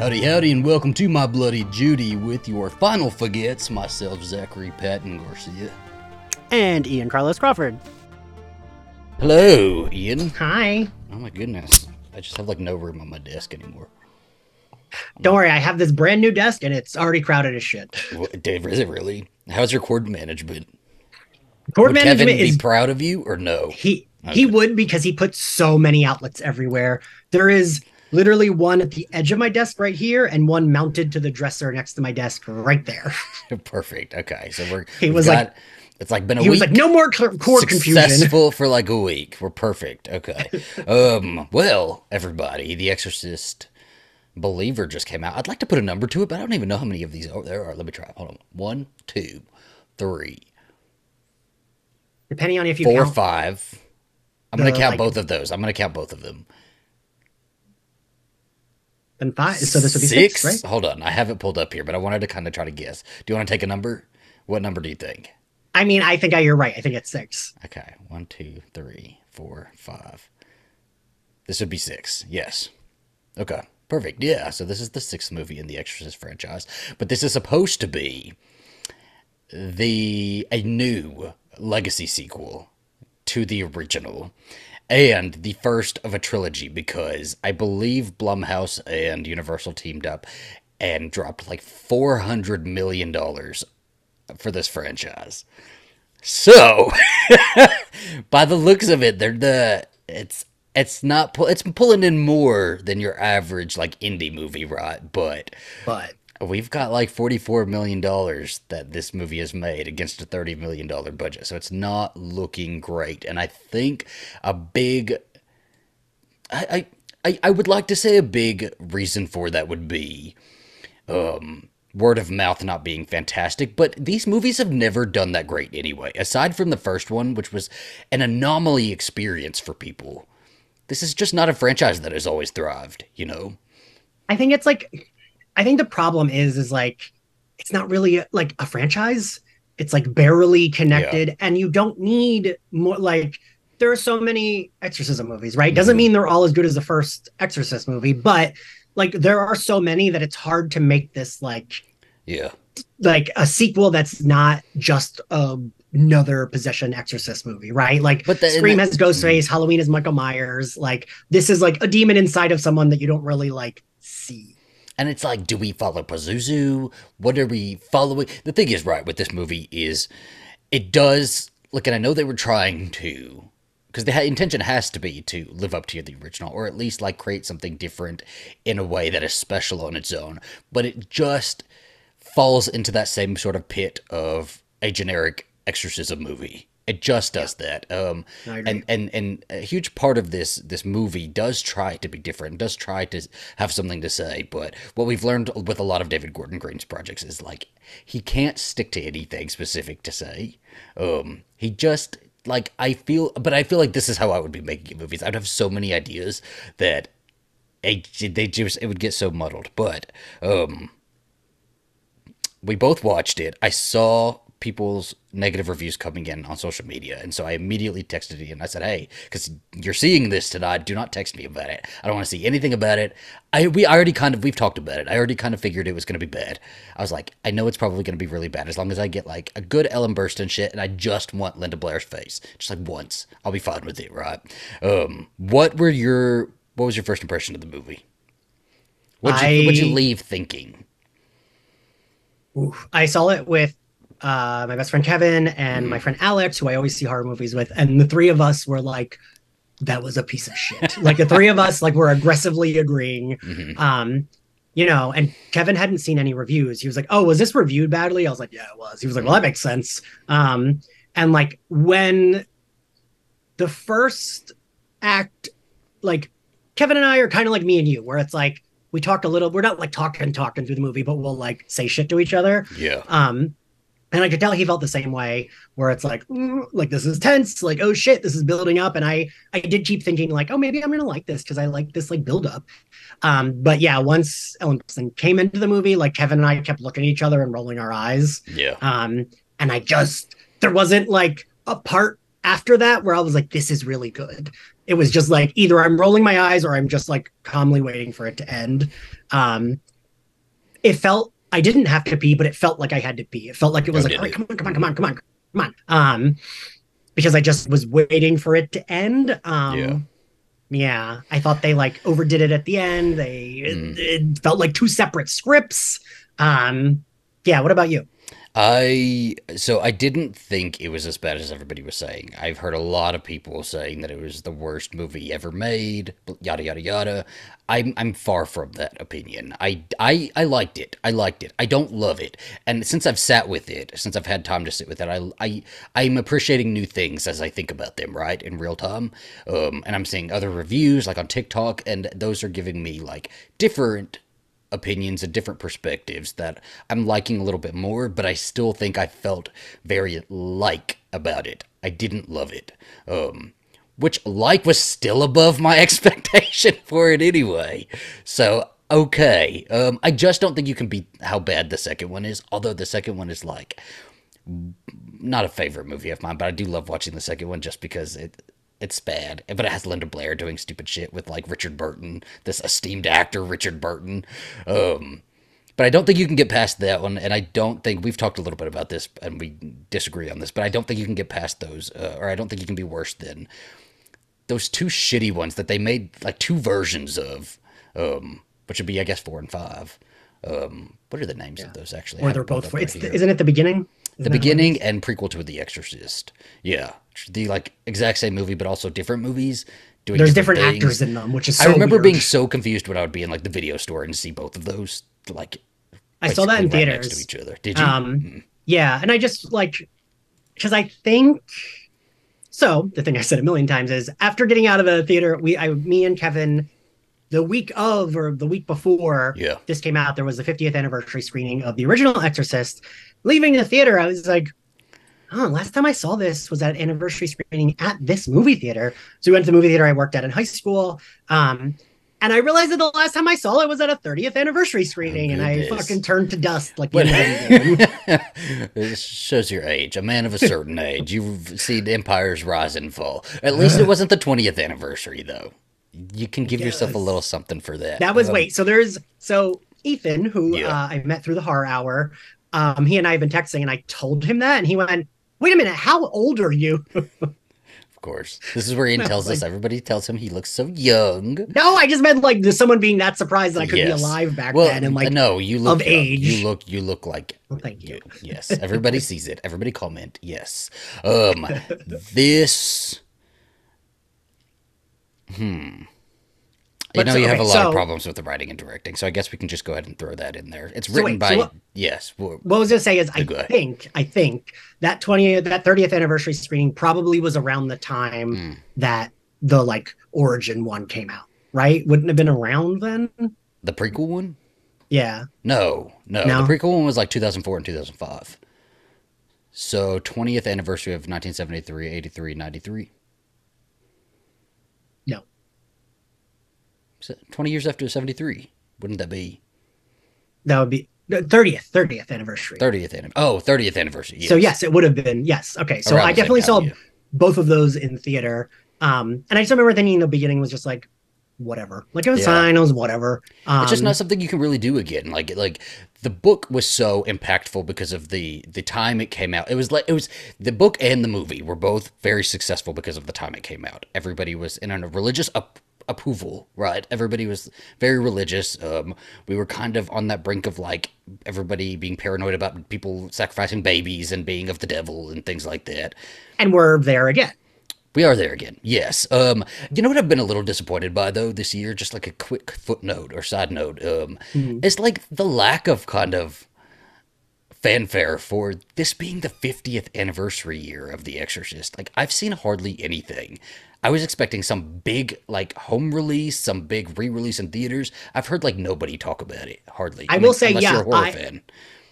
Howdy, howdy, and welcome to my bloody Judy with your final forgets. Myself, Zachary Patton Garcia. And Ian Carlos Crawford. Hello, Ian. Hi. Oh my goodness, I just have like no room on my desk anymore. Don't worry, I have this brand new desk and it's already crowded as shit. What, Dave, is it really? How's your cord management? Cord Would management Kevin is be proud of you or no? he he would because he puts so many outlets everywhere. There is literally one at the edge of my desk right here and one mounted to the dresser next to my desk right there. Perfect. Okay, so we're He was got- like- it's like been a he week. was like, no more cl- cord confusion. successful for like a week. We're perfect. Okay. um. Well, everybody, The Exorcist Believer just came out. I'd like to put a number to it, but I don't even know how many of these oh, there are. Let me try. Hold on. One, two, three, Depending on if you four, count. five. I'm gonna count like- both of those. I'm gonna count both of them. Then five. So this would be six, right? Hold on. I have it pulled up here, but I wanted to kind of try to guess. Do you want to take a number? What number do you think? I mean, I think you're right. I think it's six. Okay, one, two, three, four, five. This would be six. Yes. Okay. Perfect. Yeah. So this is the sixth movie in the Exorcist franchise, but this is supposed to be the a new legacy sequel to the original and the first of a trilogy because I believe Blumhouse and Universal teamed up and dropped like 400 million dollars for this franchise. So, by the looks of it, they're the it's it's not it's pulling in more than your average like indie movie, right? But But we've got like forty four million dollars that this movie has made against a thirty million dollar budget, so it's not looking great. And I think a big, I I I would like to say a big reason for that would be um, word of mouth not being fantastic, but these movies have never done that great anyway. Aside from the first one, which was an anomaly experience for people, this is just not a franchise that has always thrived, you know? I think it's like, I think the problem is, is like, it's not really like a franchise. It's like barely connected, and you don't need more. Like, there are so many exorcism movies, right? Doesn't Mhm. mean they're all as good as the first Exorcist movie, but like, there are so many that it's hard to make this like, Yeah. like a sequel that's not just a, another possession exorcist movie, right? Like, But the- Scream that- has Ghostface, Halloween is Michael Myers. Like, this is like a demon inside of someone that you don't really like. And it's like, do we follow Pazuzu? What are we following? The thing is, right, with this movie is it does, look, and I know they were trying to, because the intention has to be to live up to the original, or at least like create something different in a way that is special on its own. But it just falls into that same sort of pit of a generic exorcism movie. It just does that. Um, and and and a huge part of this this movie does try to be different, does try to have something to say. But what we've learned with a lot of David Gordon Green's projects is like he can't stick to anything specific to say. Um, he just like I feel, but I feel like this is how I would be making movies. I'd have so many ideas that I, they just it would get so muddled. But um, we both watched it. I saw people's negative reviews coming in on social media, and so I immediately texted Ian. I said, "Hey, because you're seeing this tonight, do not text me about it. I don't want to see anything about it. I we already kind of we've talked about it. I already kind of figured it was going to be bad. I was like, I know it's probably going to be really bad as long as I get like a good Ellen Burstyn shit, and I just want Linda Blair's face, just like once. I'll be fine with it, right? Um, what were your what was your first impression of the movie? What'd you, what'd you leave thinking? Oof. I saw it with uh, my best friend Kevin and my friend Alex, who I always see horror movies with, and the three of us were like, "That was a piece of shit." like the three of us, like, were aggressively agreeing. Mhm. Um, you know, and Kevin hadn't seen any reviews. He was like, "Oh, was this reviewed badly?" I was like, "Yeah, it was." He was like, "Well, that makes sense." Um, and like when the first act, like Kevin and I are kind of like me and you, where it's like we talk a little. We're not like talking talking through the movie, but we'll like say shit to each other. Yeah. Um, and I could tell he felt the same way, where it's like, mm, like this is tense, like oh shit, this is building up, and I I did keep thinking like, oh maybe I'm gonna like this because I like this like build up. Um, but yeah, once Ellen Burstyn came into the movie, like Kevin and I kept looking at each other and rolling our eyes. Yeah. Um, and I just there wasn't like a part after that where I was like, this is really good. It was just like either I'm rolling my eyes or I'm just like calmly waiting for it to end. Um, it felt I didn't have to pee, but it felt like I had to pee. It felt like it was Oh, like, all right, come on, come on, come on, come on, come on. Um, because I just was waiting for it to end. Um, Yeah. yeah, I thought they like overdid it at the end. They Mm. it, it felt like two separate scripts. Um, yeah. What about you? I so I didn't think it was as bad as everybody was saying. I've heard a lot of people saying that it was the worst movie ever made, yada yada yada. I'm I'm far from that opinion. I I I liked it. I liked it. I don't love it. And since I've sat with it, since I've had time to sit with it, I I I'm appreciating new things as I think about them, right? In real time. Um and I'm seeing other reviews like on TikTok and those are giving me like different opinions and different perspectives that I'm liking a little bit more, but I still think I felt very like about it. I didn't love it. Um which like was still above my expectation for it anyway. So okay. Um I just don't think you can beat how bad the second one is, although the second one is like not a favorite movie of mine, but I do love watching the second one just because it it's bad. But it has Linda Blair doing stupid shit with like Richard Burton, this esteemed actor Richard Burton. Um but I don't think you can get past that one, and I don't think we've talked a little bit about this, and we disagree on this. But I don't think you can get past those, uh, or I don't think you can be worse than those two shitty ones that they made like two versions of, um, which would be I guess four and five. Um, what are the names of those actually? Or they're both. right It's here isn't it the beginning? The beginning and prequel to The Exorcist. Yeah, the like exact same movie, but also different movies. Doing There's different things. actors in them, which is. So I remember weird. being so confused when I would be in like the video store and see both of those like. I saw that in right theaters. next to each other. Did you? Mm-hmm. Um, yeah, and I just like because I think so. The thing I said a million times is after getting out of the theater, we, I, me and Kevin, the week of or the week before yeah. this came out, there was the 50th anniversary screening of the original Exorcist. Leaving the theater, I was like, oh, last time I saw this was at anniversary screening at this movie theater. So we went to the movie theater I worked at in high school. Um, and I realized that the last time I saw it was at a 30th anniversary screening, and I fucking turned to dust like the But end of the shows your age. A man of a certain age. You've seen empires rise and fall. At least it wasn't the 20th anniversary, though. You can give yourself a little something for that. That was Um, wait. So there's so Ethan, who Yeah. uh, I met through the horror hour. Um, he and I have been texting, and I told him that, and he went, "Wait a minute, how old are you?" Of course. This is where Ian tells us everybody tells him he looks so young. no, I just meant like someone being that surprised that I could Yes. be alive back Well, then, and like, no, you look of young. age. You look you look like well, thank you. Yes, everybody sees it. Everybody comment. Yes. Um this Hmm. You know, so- you have a okay, lot of problems with the writing and directing, so I guess we can just go ahead and throw that in there. It's So written wait, by so what- yes, What I was gonna say is, I think, I think that 20th, that 30th anniversary screening probably was around the time Mm. that the like Origin one came out, right? Wouldn't have been around then. the prequel one. Yeah, No, no, No? the prequel one was like 2004 and 2005. So 20th anniversary of 1973, 83, 93. No. So 20 years after 73. Wouldn't that be that would be 30th, 30th anniversary. 30th anniversary? Oh, 30th anniversary. So yes, it would have been yes. Okay, so Around I definitely time, saw yeah. both of those in theater. Um, and I just remember thinking in the beginning was just like, whatever. Like it was Yeah. fine. It was whatever. Um, it's just not something you can really do again. Like like the book was so impactful because of the the time it came out. It was like it was the book and the movie were both very successful because of the time it came out. Everybody was in a religious up, approval, right? Everybody was very religious. Um, we were kind of on that brink of like everybody being paranoid about people sacrificing babies and being of the devil and things like that. and we're there again. We are there again. Yes. Um, you know what I've been a little disappointed by though this year, just like a quick footnote or side note. Um, Mhm. it's like the lack of kind of fanfare for this being the 50th anniversary year of The Exorcist. Like I've seen hardly anything. I was expecting some big like home release, some big re-release in theaters. I've heard like nobody talk about it. Hardly. I will say, unless yeah, you're a horror I- fan.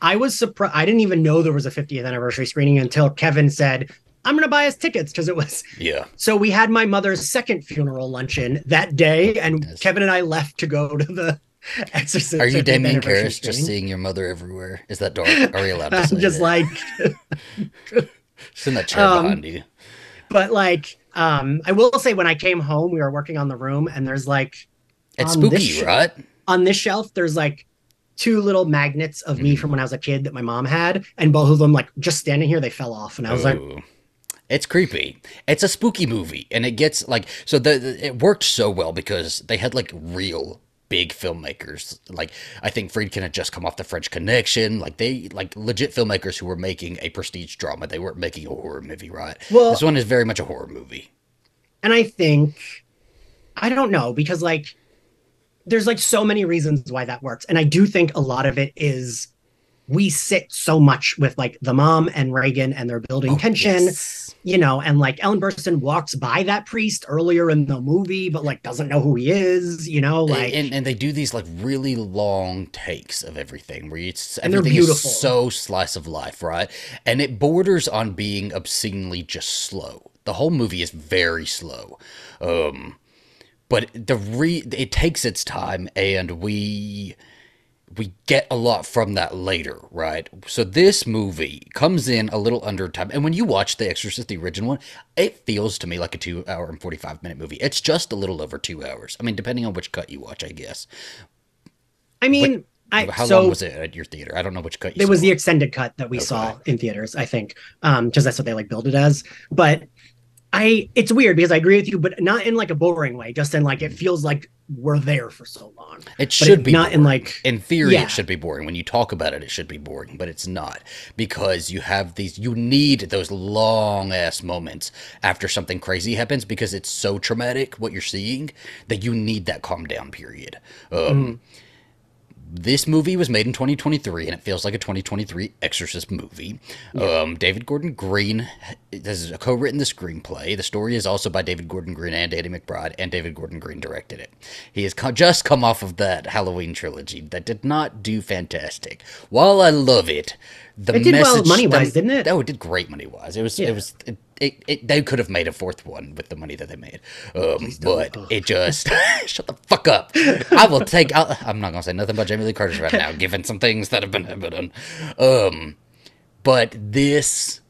I was surprised. I didn't even know there was a 50th anniversary screening until Kevin said, "I'm going to buy us tickets" because it was. Yeah. So we had my mother's second funeral luncheon that day, and Yes. Kevin and I left to go to the Exorcist. Are you 50th Damien Karras just seeing your mother everywhere? Is that dark? Are we allowed to say I'm just that? like, It's in that chair um, behind you. but like, um, I will say when I came home, we were working on the room, and there's like It's spooky, sh- right? on this shelf, there's like two little magnets of me Mhm. from when I was a kid that my mom had, and both of them like just standing here, they fell off, and I was like, it's creepy. It's a spooky movie, and it gets like so. The, the- it worked so well because they had like real big filmmakers. Like I think Friedkin had just come off the French Connection. Like they like legit filmmakers who were making a prestige drama. They weren't making a horror movie, right? Well- this one is very much a horror movie. and I think I don't know because like there's like so many reasons why that works, and I do think a lot of it is we sit so much with like the mom and Regan, and they're building tension. Oh, Yes. you know, and like Ellen Burstyn walks by that priest earlier in the movie, but like doesn't know who he is, you know, like and, and they do these like really long takes of everything where it's And they're beautiful. is so slice of life, right? And it borders on being obscenely just slow. The whole movie is very slow. Um but the re it takes its time and we we get a lot from that later, right? So this movie comes in a little under time, and when you watch The Exorcist, the original one, it feels to me like a two-hour and forty-five minute movie. It's just a little over two hours. I mean, depending on which cut you watch, I guess. I mean, I How so long was it at your theater? I don't know which cut you it was the extended cut that we saw in theaters, I think, um, because that's what they like build it as. But I, it's weird because I agree with you, but not in like a boring way. Just in like it feels like we're there for so long. It should it- be not in, like- in theory Yeah. it should be boring. When you talk about it, it should be boring, but it's not because you have these. You need those long ass moments after something crazy happens because it's so traumatic what you're seeing that you need that calm down period. Um, Mm-hmm. This movie was made in 2023, and it feels like a 2023 Exorcist movie. Um, David Gordon Green has co-written the screenplay. The story is also by David Gordon Green and Danny McBride, and David Gordon Green directed it. He has co- just come off of that Halloween trilogy that did not do fantastic. While I love it, the It did well money-wise, the- didn't it? Oh, it did great money wise. It was. Yeah. It was. It, it, it, they could have made a fourth one with the money that they made, um, but Ugh. it just shut the fuck up. I will take. I'll, I'm not gonna say nothing about Jamie Lee Curtis right now, given some things that have been happening. Um, but this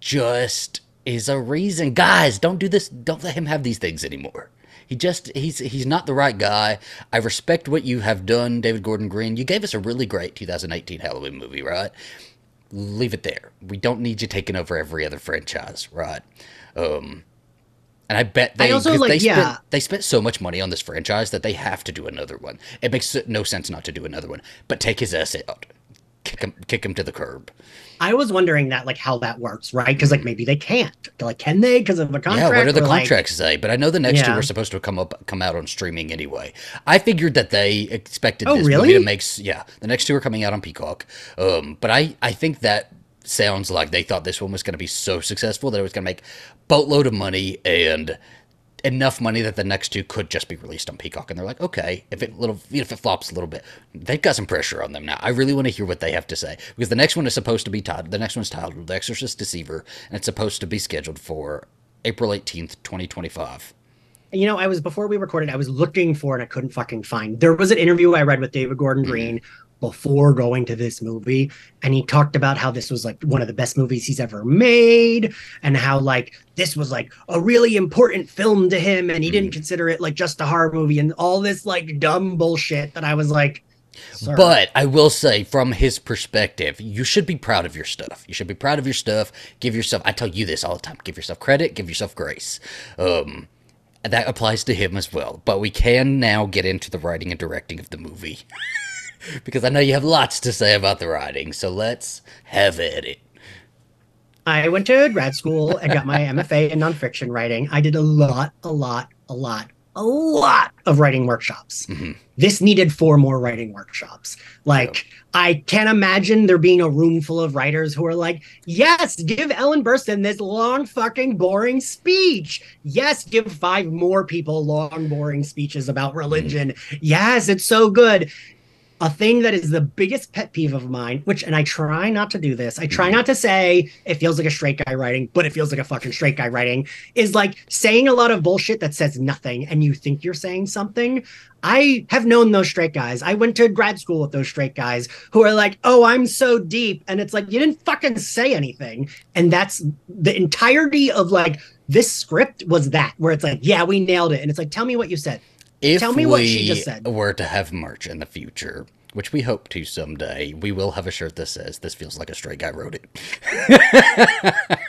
just is a reason, guys. Don't do this. Don't let him have these things anymore. He just he's he's not the right guy. I respect what you have done, David Gordon Green. You gave us a really great 2018 Halloween movie, right? Leave it there. We don't need you taking over every other franchise, right? Um, and I bet they I also, like, they yeah. spent they spent so much money on this franchise that they have to do another one. It makes no sense not to do another one. But take his ass out, kick him kick him to the curb. I was wondering that like how that works, right? Because like maybe they can't. Like, can they? Because of a contract. Yeah, what do the like- contracts say? But I know the next two are supposed to come up, come out on streaming anyway. I figured that they expected Oh, this really? movie to make. Yeah, the next two are coming out on Peacock. Um, but I, I think that sounds like they thought this one was going to be so successful that it was going to make boatload of money and enough money that the next two could just be released on Peacock. And they're like, okay, if it little, if it flops a little bit, they've got some pressure on them now. I really want to hear what they have to say because the next one is supposed to be titled. The next one's titled "The Exorcist Deceiver," and it's supposed to be scheduled for April eighteenth, twenty twenty five. you know, I was before we recorded, I was looking for and I couldn't fucking find. There was an interview I read with David Gordon Mm-hmm. Before going to this movie, and he talked about how this was like one of the best movies he's ever made, and how like this was like a really important film to him, and he didn't Mm. consider it like just a horror movie, and all this like dumb bullshit that I was like, Sir. But I will say, from his perspective, you should be proud of your stuff. You should be proud of your stuff. Give yourself, I tell you this all the time give yourself credit, give yourself grace. Um, that applies to him as well. But we can now get into the writing and directing of the movie. Because I know you have lots to say about the writing. So let's have at it. I went to grad school and got my MFA in nonfiction writing. I did a lot, a lot, a lot, a lot of writing workshops. Mhm. This needed four more writing workshops. Like, I can't imagine there being a room full of writers who are like, yes, give Ellen Burstyn this long, fucking boring speech. Yes, give five more people long, boring speeches about religion. Yes, it's so good a thing that is the biggest pet peeve of mine, which, and I try not to do this, I try not to say it feels like a straight guy writing, but it feels like a fucking straight guy writing, is like saying a lot of bullshit that says nothing and you think you're saying something. I have known those straight guys. I went to grad school with those straight guys who are like, oh, I'm so deep. And it's like, you didn't fucking say anything. And that's the entirety of like, this script was that, where it's like, yeah, we nailed it. And it's like, tell me what you said. If Tell me we what she just said. were to have merch in the future, which we hope to someday. We will have a shirt that says "This feels like a straight guy wrote it."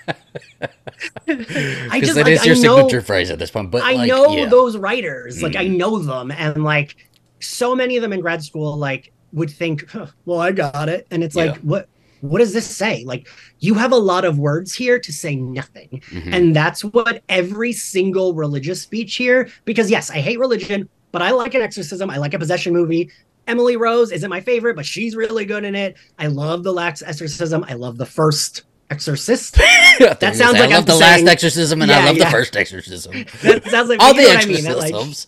I just that like, is your I know, signature phrase at this point. But I like, know yeah. those writers. Like I Mhm. know them, and like so many of them in grad school, like would think, "Huh, "Well, I got it," and it's like, what? What does this say? Like, you have a lot of words here to say nothing. Mhm. And that's what every single religious speech here, because yes, I hate religion, but I like an exorcism. I like a possession movie. Emily Rose isn't my favorite, but she's really good in it. I love the last exorcism. I love the first exorcist. that sounds like I love I'm the saying- last exorcism and I Yeah, love the first exorcism. That sounds like All the what I mean. That, like, exorcisms.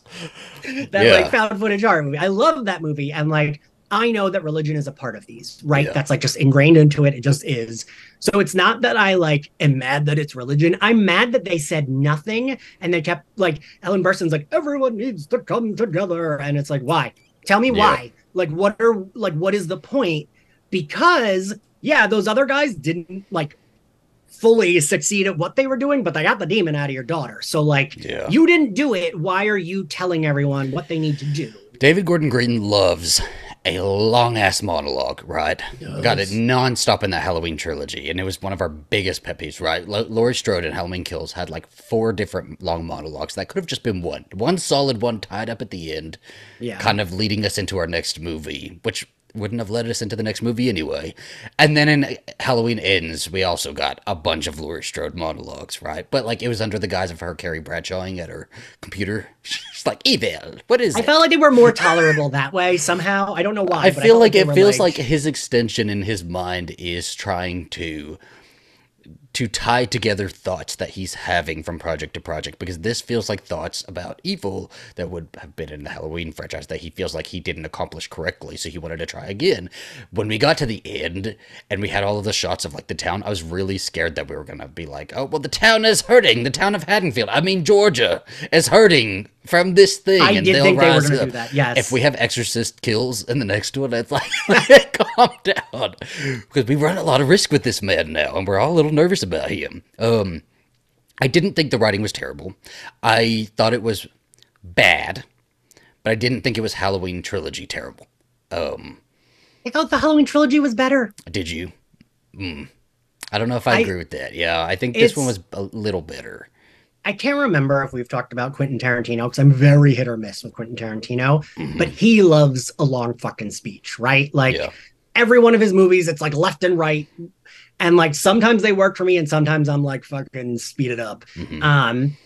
that Yeah. like found footage horror movie. I love that movie, and like I know that religion is a part of these, right? Yeah. That's like just ingrained into it. It just is. So it's not that I like am mad that it's religion. I'm mad that they said nothing and they kept like Ellen Burstyn's like everyone needs to come together, and it's like why? Tell me Yeah. why. Like what are like what is the point? Because yeah, those other guys didn't like fully succeed at what they were doing, but they got the demon out of your daughter. So like Yeah. you didn't do it. Why are you telling everyone what they need to do? David Gordon Green loves a long ass monologue, right? Got it Yes. nonstop in that Halloween trilogy, and it was one of our biggest pet peeves, right? L- Laurie Strode in Halloween Kills had like four different long monologues. That could have just been one, one solid one tied up at the end, Yeah. kind of leading us into our next movie, which wouldn't have led us into the next movie anyway. And then in Halloween Ends, we also got a bunch of Laurie Strode monologues, right? But like it was under the guise of her Carrie Bradshawing at her computer. She's like, "Evil, what is I it?" felt like they were more tolerable that way somehow. I don't know why. I feel felt like they it feels like, his extension in his mind is trying to to tie together thoughts that he's having from project to project because this feels like thoughts about evil that would have been in the Halloween franchise that he feels like he didn't accomplish correctly so he wanted to try again. When we got to the end and we had all of the shots of like the town, I was really scared that we were to be like, "Oh, well the town is hurting. The town of Haddonfield, I mean Georgia, is hurting from this thing I and did they'll think they were going to do that. Yes. if we have exorcist kills in the next one, it's like calm down because we run a lot of risk with this man now, and we're all a little nervous about him. Um, I didn't think the writing was terrible. I thought it was bad, but I didn't think it was Halloween trilogy terrible. Um, I thought the Halloween trilogy was better. did you? Mm. I don't know if I, I- agree with that. Yeah, I think this one was a little better. I can't remember if we've talked about Quentin Tarantino because I'm very hit or miss with Quentin Tarantino, Mhm. but he loves a long fucking speech, right? Like yeah, every one of his movies, it's like left and right. And like sometimes they work for me, and sometimes I'm like fucking speed it up. mhm. Um,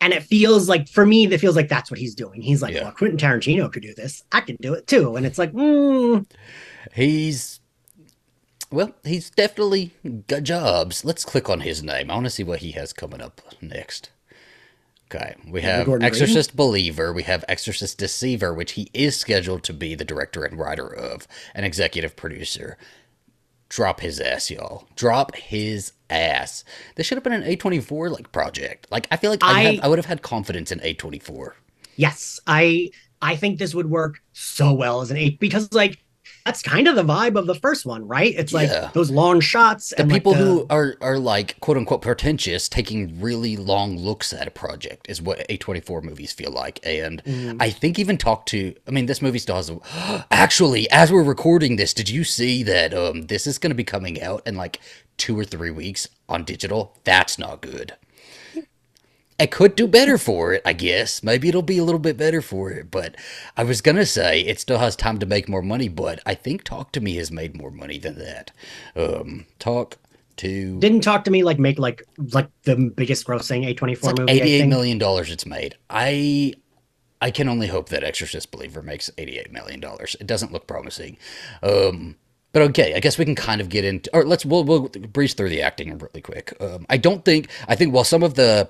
and it feels like for me, it feels like that's what he's doing. He's like, Yeah. well, Quentin Tarantino could do this. I can do it too. And it's like, mm, he's well, he's definitely got jobs. Let's click on his name. I want to see what he has coming up next. Okay, we have Gordon Green? Exorcist Believer, we have Exorcist Deceiver, which he is scheduled to be the director and writer of, an executive producer. Drop his ass, y'all. Drop his ass. This should have been an A24 like project. Like I feel like I, I- have, I would have had confidence in A24. yes, I I think this would work so well as an eight because like that's kind of the vibe of the first one, right? It's like Yeah. those long shots the and like, people the- who are are like quote unquote pretentious taking really long looks at a project is what A24 movies feel like and Mm. I think even talk to I mean this movie still has a, actually as we're recording this did you see that um this is going to be coming out in like 2 or 3 weeks on digital that's not good it could do better for it, I guess. Maybe it'll be a little bit better for it. But I was gonna say it still has time to make more money, but I think Talk to Me has made more money than that. Um, Talk to didn't talk to me like make like like the biggest grossing A24 it's like movie. I eighty-eight think. million dollars it's made. I I can only hope that Exorcist Believer makes eighty-eight million dollars. It doesn't look promising. Um, but okay, I guess we can kind of get into, or let's we'll, we'll breeze through the acting really quick. Um, I don't think I think while some of the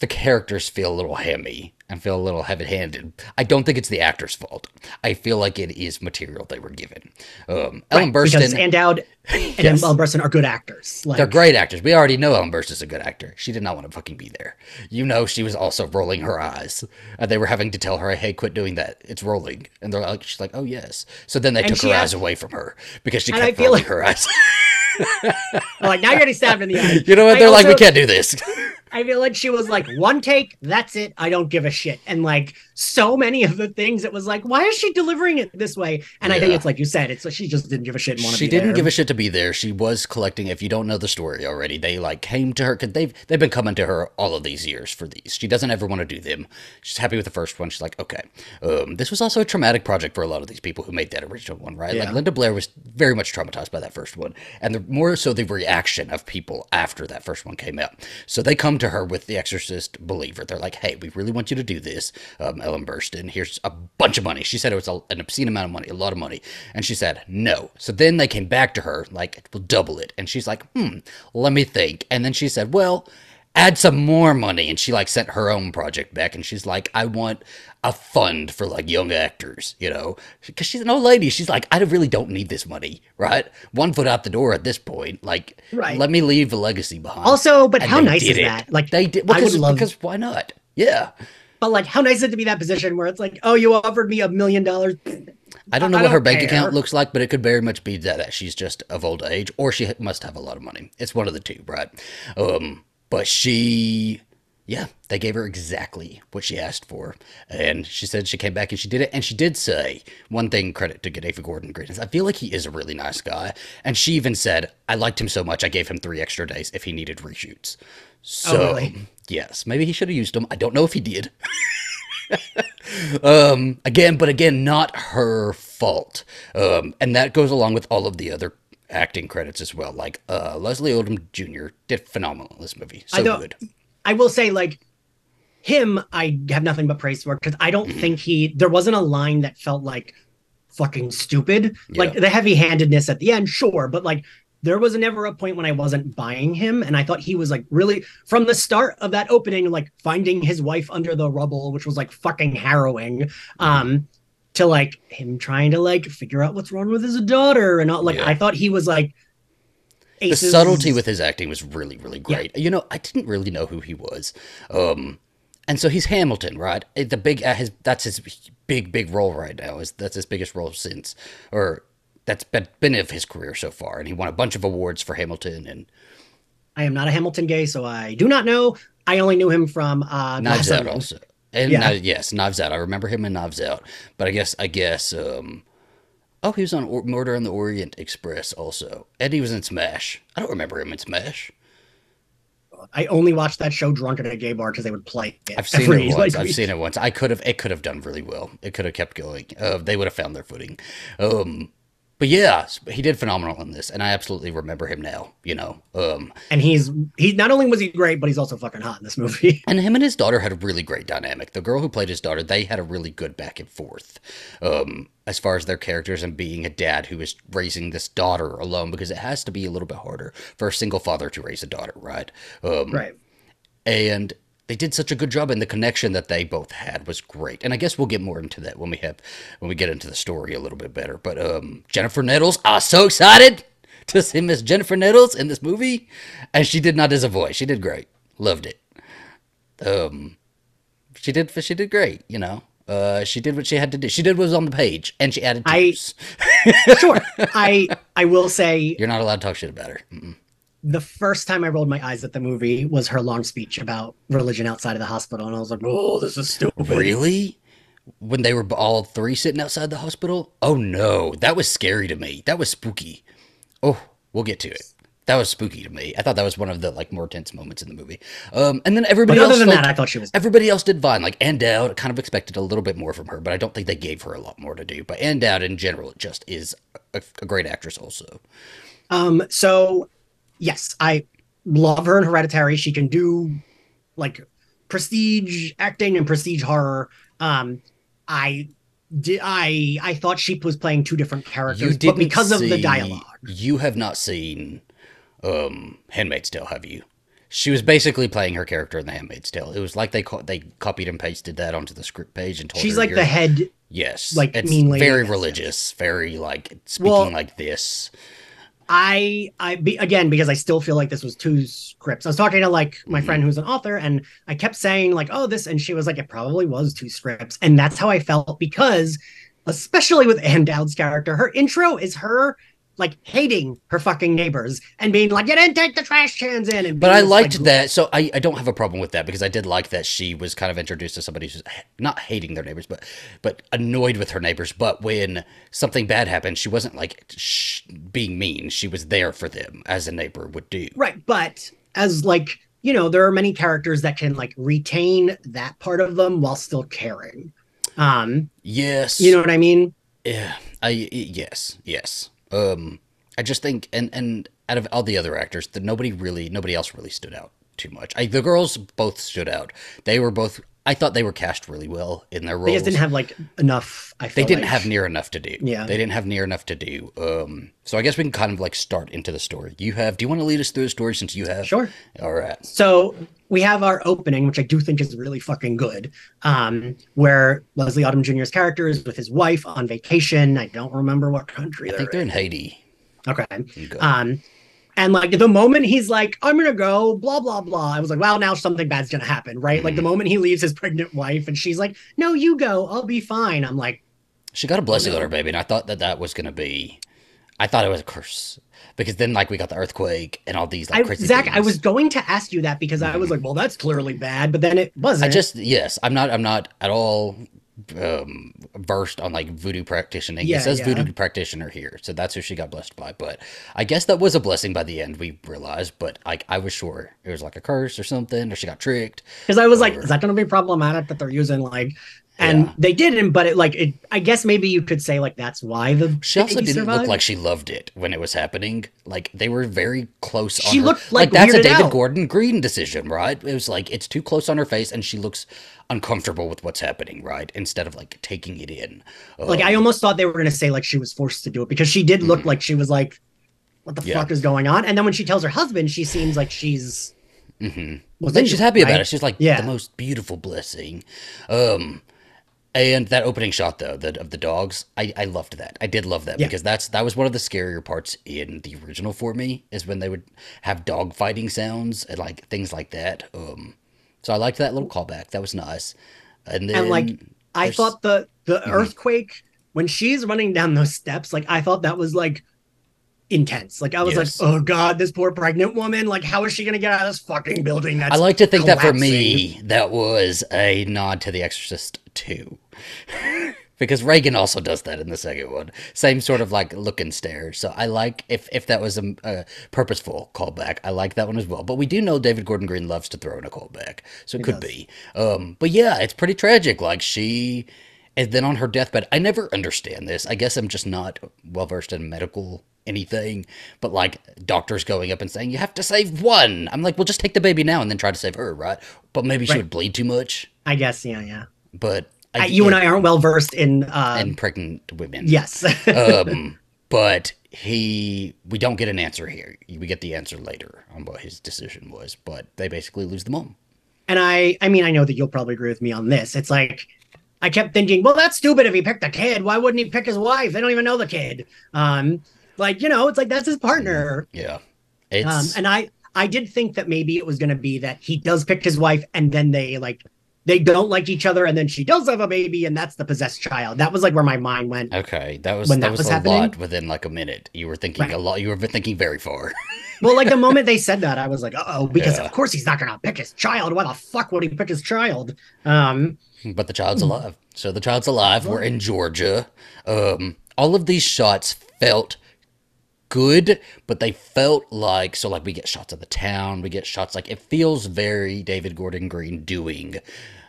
the characters feel a little hammy and feel a little heavy-handed. I don't think it's the actor's fault. I feel like it is material they were given. Um, Ellen Right, Burstyn, and Dowd and Yes. Ellen Burstyn are good actors. Like, they're great actors. We already know Ellen Burstyn's a good actor. She did not want to fucking be there. You know, she was also rolling her eyes. And they were having to tell her, "Hey, quit doing that. It's rolling." And they're like, "She's like, oh yes." So then they took her had- eyes away from her because she kept rolling like- her eyes. Like now you're getting stabbed in the eye. you know what? They're like, we can't do this. I feel like she was like one take, that's it. I don't give a shit. And like so many of the things. It was like, why is she delivering it this way? And I think it's like you said, it's she just didn't give a shit and She be didn't there. give a shit to be there. She was collecting. If you don't know the story already, they like came to her because they've they've been coming to her all of these years for these. She doesn't ever want to do them. She's happy with the first one. She's like, okay. Um, this was also a traumatic project for a lot of these people who made that original one, right? Yeah. Like Linda Blair was very much traumatized by that first one, and the more so the reaction of people after that first one came out. So they come to her with the Exorcist believer. They're like, hey, we really want you to do this, um, Ellen Burstyn. Here's a bunch of money. She said it was a, an obscene amount of money, a lot of money, and she said no. So then they came back to her like, we'll double it, and she's like, hmm, let me think. And then she said, well add some more money and she like sent her own project back and she's like i want a fund for like young actors you know because she's an old lady she's like i really don't need this money right one foot out the door at this point like Right. let me leave a legacy behind Also, but And how nice is it. that? Like they did I would love- because why not yeah But like, how nice is it to be that position where it's like, oh, you offered me a million dollars. I don't know I what her don't bank care. account looks like, but it could very much be that, that she's just of old age, or she must have a lot of money. It's one of the two, right? Um, but she, yeah, they gave her exactly what she asked for, and she said she came back and she did it. And she did say one thing: credit to David Gordon Green is I feel like he is a really nice guy, and she even said I liked him so much I gave him three extra days if he needed reshoots. So Oh, really? Yes, maybe he should have used them. I don't know if he did. um again but again not her fault um and that goes along with all of the other acting credits as well like uh leslie odom jr did phenomenal in this movie so I know- good I will say, like, him, I have nothing but praise for because I don't Mm-hmm. think he, there wasn't a line that felt like fucking stupid. Like the heavy handedness at the end, sure. But like, there was never a point when I wasn't buying him. And I thought he was like really, from the start of that opening, like finding his wife under the rubble, which was like fucking harrowing. Um, to like him trying to like figure out what's wrong with his daughter and all like Yeah. I thought he was like the subtlety with his acting was really really great you know i didn't really know who he was um and so he's hamilton right the big uh, his that's his big big role right now is that's his biggest role since or that's been, been of his career so far and he won a bunch of awards for hamilton and I am not a Hamilton gay, so I do not know. I only knew him from uh, Knives Out also. And Yeah. Yes, Knives Out. I remember him in Knives Out. But I guess I guess um Oh, he was on or- Murder on the Orient Express also. And he was in Smash. I don't remember him in Smash. I only watched that show drunk at a gay bar because they would play it. I've seen it once. like, I've seen it once. I could have it could have done really well. It could have kept going. Uh, they would have found their footing. Um but yeah, he did phenomenal in this, and I absolutely remember him now. You know, um, And he's he not only was he great, but he's also fucking hot in this movie. And him and his daughter had a really great dynamic. The girl who played his daughter, they had a really good back and forth um, as far as their characters and being a dad who is raising this daughter alone because it has to be a little bit harder for a single father to raise a daughter, right? Um, right. And they did such a good job, and the connection that they both had was great. And I guess we'll get more into that when we have when we get into the story a little bit better. But um, Jennifer Nettles, I was so excited to see Miss Jennifer Nettles in this movie, and she did not as a voice. She did great. Loved it. Um, she did. She did great. You know. Uh, she did what she had to do. She did what was on the page, and she added I- Sure. I I will say You're not allowed to talk shit about her. Mm-mm. The first time I rolled my eyes at the movie was her long speech about religion outside of the hospital, and I was like, "Oh, this is stupid." Really? When they were all three sitting outside the hospital? Oh no, that was scary to me. That was spooky. Oh, we'll get to it. That was spooky to me. I thought that was one of the like more tense moments in the movie. Um, and then But everybody other else, than like, that, I thought she was. everybody else did fine. Like Ann Dowd, kind of expected a little bit more from her, but I don't think they gave her a lot more to do. But Ann Dowd in general just is a, a great actress, also. Um, so yes, I love her in Hereditary. She can do like prestige acting and prestige horror. Um, I did I I thought she was playing two different characters, but because of the dialogue. You have not seen um Handmaid's Tale, have you? She was basically playing her character in The Handmaid's Tale. It was like they co- they copied and pasted that onto the script page and told She's her like the head. yes, like, it's mean very religious, very like speaking Well- like this. I I be, again because I still feel like this was two scripts. I was talking to like my Mhm. friend who's an author, and I kept saying like, "Oh, this," and she was like, "It probably was two scripts," and that's how I felt because, especially with Ann Dowd's character, her intro is her like hating her fucking neighbors and being like, "You didn't take the trash cans in." And But I liked like, that. So I, I don't have a problem with that because I did like that she was kind of introduced to somebody who's not hating their neighbors, but but annoyed with her neighbors. But when something bad happened, she wasn't like sh- being mean. She was there for them as a neighbor would do. Right, but as like you know, there are many characters that can like retain that part of them while still caring. Um, Yes. you know what I mean? Yeah, I yes, yes. Um, I just think, and and out of all the other actors, that nobody really, nobody else really stood out too much. I, the girls both stood out. They were both. I thought they were cast really well in their roles. They just didn't have like enough. I They didn't like. have near enough to do. Yeah. they didn't have near enough to do. Um, so I guess we can kind of like start into the story. You have. Do you want to lead us through the story since you have? Sure. All right. So we have our opening, which I do think is really fucking good, um, where Leslie Odom Jr.'s character is with his wife on vacation. I don't remember what country I they're think they're in. in Haiti. Okay. Um, and like the moment he's like, I'm gonna go, blah blah blah. I was like, wow, now something bad's gonna happen, right? Like the Mm-hmm. moment he leaves his pregnant wife, and she's like, No, you go, I'll be fine. I'm like, She got a blessing on her baby, and I thought that that was gonna be. I thought it was a curse because then like we got the earthquake and all these like I, crazy. Zach, I was going to ask you that because I was like, well, that's clearly bad, but then it wasn't. I just yes, I'm not. I'm not at all um versed on like voodoo practitioning. Yeah, it says yeah. voodoo practitioner here, so that's who she got blessed by. But I guess that was a blessing by the end. We realized, but like I was sure it was like a curse or something, or she got tricked. because I was like, is that going to be problematic that they're using like, and Yeah. they didn't, but it like it. I guess maybe you could say like that's why the She also didn't look like she loved it when it was happening. Like they were very close. on She her- looked, like, that's a David out. Gordon Green decision, right? It was like it's too close on her face, and she looks uncomfortable with what's happening, right? Instead of like taking it in. like Um, I almost thought they were going to say like she was forced to do it because she did look like she was like, what the Mm-hmm. Yeah. fuck is going on? And then when she tells her husband, she seems like she's. mm-hmm. was Then she's happy about it. She's like Yeah. the most beautiful blessing. Um, and that opening shot though, the of the dogs, I I loved that. I did love that Yeah. because that's that was one of the scarier parts in the original for me is when they would have dog fighting sounds and like things like that. Um, so I liked that little callback. That was nice. And then And like I thought the the Mhm. earthquake when she's running down those steps, like I thought that was like intense. Like I was Yes. like, oh god, this poor pregnant woman. Like how is she going to get out of this fucking building? That's I like to think that for me, that was a nod to The Exorcist 2. because Regan also does that in the second one. Same sort of like look and stare. So I like, if, if that was a, a purposeful callback, I like that one as well. But we do know David Gordon Green loves to throw in a callback. So it could does. be. Um, but yeah, it's pretty tragic. Like she. And then on her deathbed, I never understand this. I guess I'm just not well versed in medical anything, but like doctors going up and saying you have to save one. I'm like, well, just take the baby now and then try to save her, right? But maybe she would bleed too much. I guess yeah, yeah. But I, you and I aren't well versed in uh and pregnant women. yes. um, but he, we don't get an answer here. We get the answer later on what his decision was. But they basically lose the mom. and I I mean I know that you'll probably agree with me on this. It's like I kept thinking, well, that's stupid if he picked a kid. Why wouldn't he pick his wife? They don't even know the kid. Um, like you know, it's like that's his partner. Yeah, it's Um, and I I did think that maybe it was going to be that he does pick his wife, and then they like they don't like each other, and then she does have a baby, and that's the possessed child. That was like where my mind went. okay. That was when that, that was, was a happening? lot within like a minute. You were thinking Right. a lot. You were thinking very far. Well, like the moment they said that, I was like, oh, because Yeah. of course he's not going to pick his child. Why the fuck would he pick his child? Um, But the child's alive. So the child's alive. We're in Georgia. Um, all of these shots felt good, but they felt like so like we get shots of the town, we get shots like it feels very David Gordon Green doing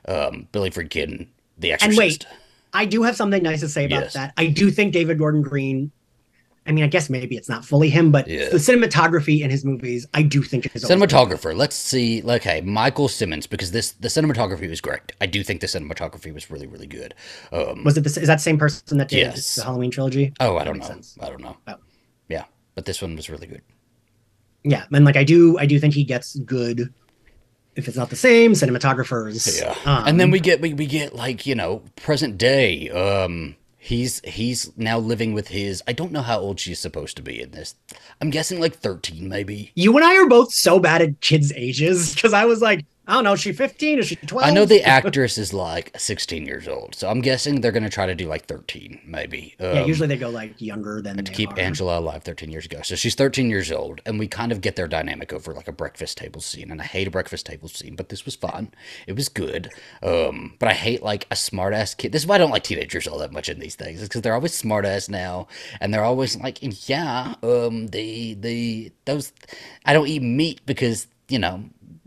um, Billy Friedkin, The Exorcist. and wait, I do have something nice to say about Yes. that. I do think David Gordon Green. I mean, I guess maybe it's not fully him, but Yeah. the cinematography in his movies, I do think is Cinematographer. Let's see. Okay, Michael Simmonds, because this the cinematography was great. I do think the cinematography was really really good. Um, Was it the, is that the same person that did Yes. the Halloween trilogy? oh, I That don't know. sense. I don't know. Oh. But this one was really good. Yeah, and like I do, I do think he gets good. If it's not the same, cinematographers. Yeah. Um, and then we get we, we get like, you know, present day. Um he's he's now living with his I don't know how old she's supposed to be in this. I'm guessing like 13 maybe. you and I are both so bad at kids' ages because I was like, I don't know. Is she 15? Is she 12? I know the actress is like 16 years old, so I'm guessing they're gonna try to do like 13, maybe. yeah, Um, usually they go like younger than to keep are. Angela alive 13 years ago. So she's 13 years old, and we kind of get their dynamic over like a breakfast table scene. And I hate a breakfast table scene, but this was fun. It was good. Um, but I hate like a smart ass kid. This is why I don't like teenagers all that much in these things. It's because they're always smart ass now, and they're always like, yeah, um, the the those I don't eat meat because you know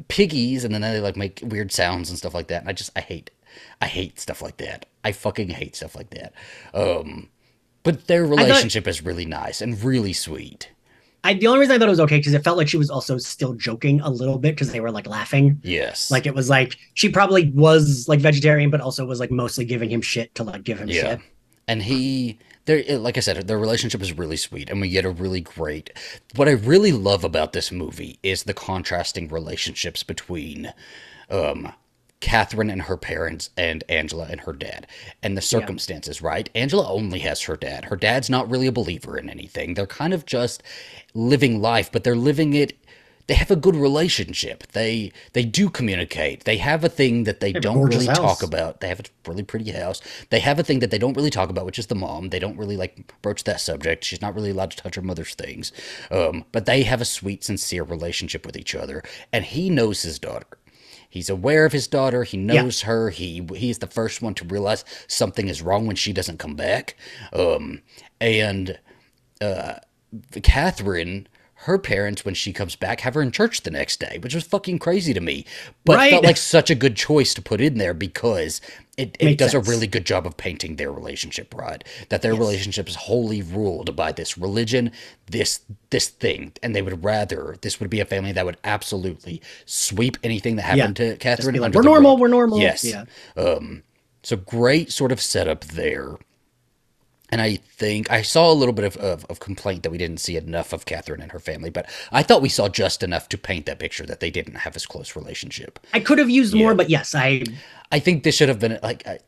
piggies, and then they like make weird sounds and stuff like that. And I just I hate I hate stuff like that. I fucking hate stuff like that. Um. But their relationship is really nice and really sweet. I, the only reason I thought it was okay because it felt like she was also still joking a little bit because they were like laughing. Yes. Like it was like she probably was like vegetarian, but also was like mostly giving him shit to like give him yeah. shit. And he, there, like I said, their relationship is really sweet, and we get a really great. What I really love about this movie is the contrasting relationships between, um, Catherine and her parents and Angela and her dad and the circumstances, right? Angela only has her dad. Her dad's not really a believer in anything. They're kind of just living life, but they're living it they have a good relationship. They they do communicate. They have a thing that they a don't really house. talk about. They have a really pretty house. They have a thing that they don't really talk about, which is the mom. They don't really like broach that subject. She's not really allowed to touch her mother's things. Um, but they have a sweet, sincere relationship with each other, and he knows his daughter. He's aware of his daughter. He knows her. He he's the first one to realize something is wrong when she doesn't come back. Um, and Catherine, her parents, when she comes back, have her in church the next day, which was fucking crazy to me. But Right. felt like such a good choice to put in there because it, it Makes does sense. a really good job of painting their relationship, right? That their relationship is wholly ruled by this religion, this this thing, and they would rather this would be a family that would absolutely sweep anything that happened to Catherine. like, under we're the normal, rug." we're normal. Yes. Yeah. Um, so great sort of setup there. And I think I saw a little bit of, of, of complaint that we didn't see enough of Catherine and her family, but I thought we saw just enough to paint that picture that they didn't have as close relationship. I could have used more, but yes, I I think this should have been like I,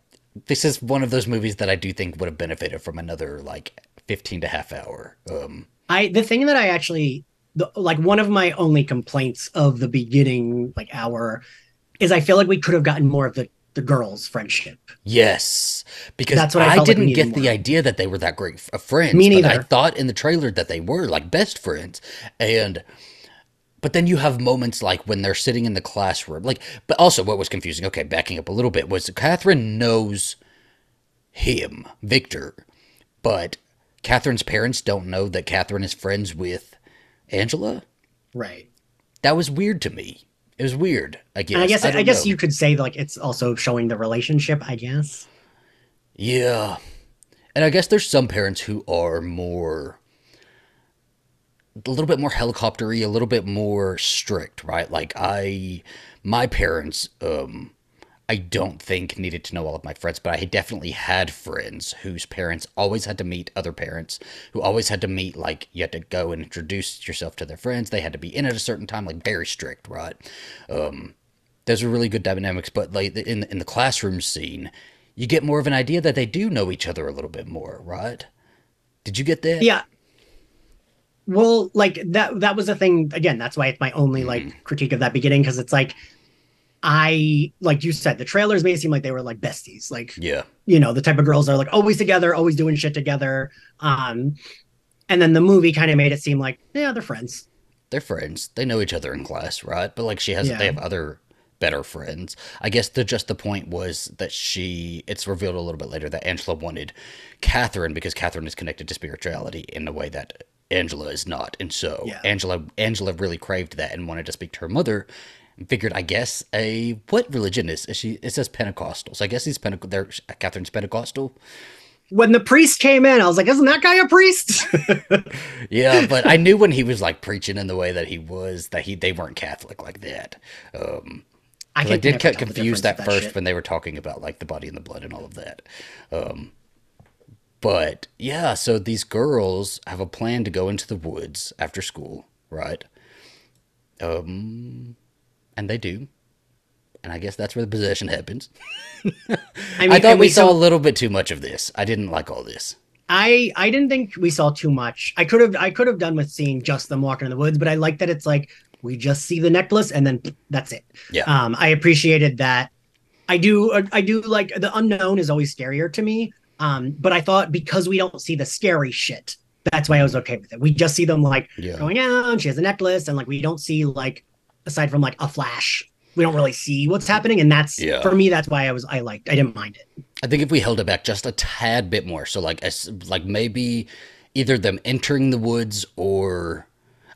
this is one of those movies that I do think would have benefited from another like fifteen to half hour. Um, I the thing that I actually the, like one of my only complaints of the beginning like hour is I feel like we could have gotten more of the the girls' friendship. yes, because That's what I I, like didn't needed get the idea that they were that great of uh, friends. Me But I thought in the trailer that they were like best friends, and but then you have moments like when they're sitting in the classroom, like. But also, what was confusing? Okay, backing up a little bit was Catherine knows him, Victor, but Catherine's parents don't know that Catherine is friends with Angela. Right. That was weird to me. It was weird. I guess. And I guess I, don't guess know. you could say like it's also showing the relationship, I guess. Yeah. And I guess there's some parents who are more a little bit more helicoptery, a little bit more strict, right? Like I my parents um I don't think needed to know all of my friends, but I definitely had friends whose parents always had to meet other parents, who always had to meet like you had to go and introduce yourself to their friends. They had to be in at a certain time, like very strict, right? Um those are really good dynamics, but like in in the classroom scene, you get more of an idea that they do know each other a little bit more, right? Did you get that? Yeah. Well, like that that was the thing again, that's why it's my only like Mm. critique of that beginning because it's like I like you said the trailers made it seem like they were like besties, like Yeah. you know, the type of girls that are like always together, always doing shit together. Um and then the movie kind of made it seem like yeah, they're friends. They're friends. They know each other in class, right? But like she has Yeah. they have other better friends. I guess the just the point was that she it's revealed a little bit later that Angela wanted Catherine because Catherine is connected to spirituality in a way that Angela is not. And so Yeah. Angela Angela really craved that and wanted to speak to her mother figured I guess a what religion is, is she it says Pentecostal. So I guess he's Pentecost they're Catherine's Pentecostal. When the priest came in, I was like, isn't that guy a priest? Yeah, but I knew when he was like preaching in the way that he was that he they weren't Catholic like that. Um I, I did get confused difference at first shit. when they were talking about like the body and the blood and all of that. Um, but yeah, so these girls have a plan to go into the woods after school, right? Um, and they do, and I guess that's where the possession happens. I, I, thought and we saw so- a little bit too much of this. I didn't like all this. I I didn't think we saw too much. I could have I could have done with seeing just them walking in the woods, but I like that it's like we just see the necklace and then that's it. Yeah. Um, I appreciated that. I do. I do like the unknown is always scarier to me. Um, but I thought because we don't see the scary shit, that's why I was okay with it. We just see them like Yeah. going out. She has a necklace, and like we don't see like aside from like a flash, we don't really see what's happening. And that's Yeah. for me. That's why I was. I liked. I didn't mind it. I think if we held it back just a tad bit more, so like as like maybe either them entering the woods or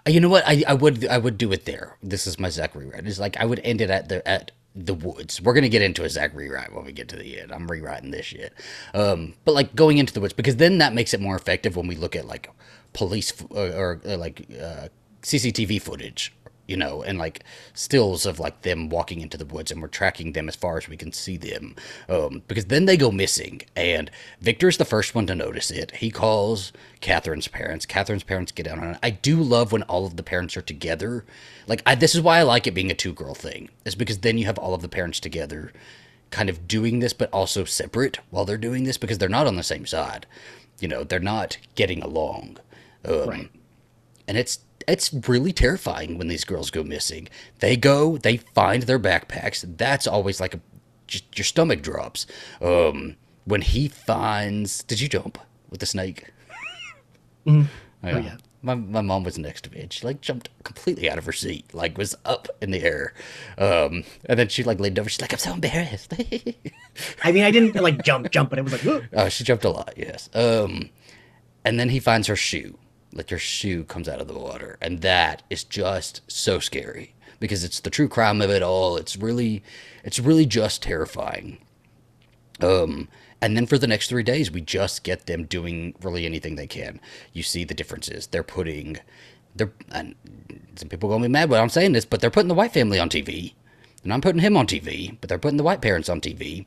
uh, you know what I, I would I would do it there. This is my Zach rewrite. It's like I would end it at the at the woods. We're gonna get into a Zach rewrite when we get to the end. I'm rewriting this shit. Um, but like going into the woods because then that makes it more effective when we look at like police f- or, or, uh, like uh, CCTV footage. You know, and like stills of like them walking into the woods, and we're tracking them as far as we can see them. Um, because then they go missing, and Victor's the first one to notice it. He calls Catherine's parents. Catherine's parents get down on it. I do love when all of the parents are together. Like, I, this is why I like it being a two girl thing, is because then you have all of the parents together kind of doing this, but also separate while they're doing this because they're not on the same side. You know, they're not getting along. Um, Right. and it's it's really terrifying when these girls go missing. They go, they find their backpacks. That's always like a just your stomach drops. Um, when he finds, did you jump with the snake? Mhm. Yeah. Oh, yeah. My, my mom was next to me and she like jumped completely out of her seat, like was up in the air. Um, and then she like leaned over. She's like, I'm so embarrassed. I mean, I didn't like jump, jump, but it was like. Oh, she jumped a lot, yes. Um, and then he finds her shoe. Like your shoe comes out of the water, and that is just so scary because it's the true crime of it all. It's really, it's really just terrifying. Um, and then for the next three days, we just get them doing really anything they can. You see the differences. They're putting, they're, and some people are gonna be mad when I'm saying this, but they're putting the white family on TV. And I'm putting him on TV, but they're putting the white parents on TV.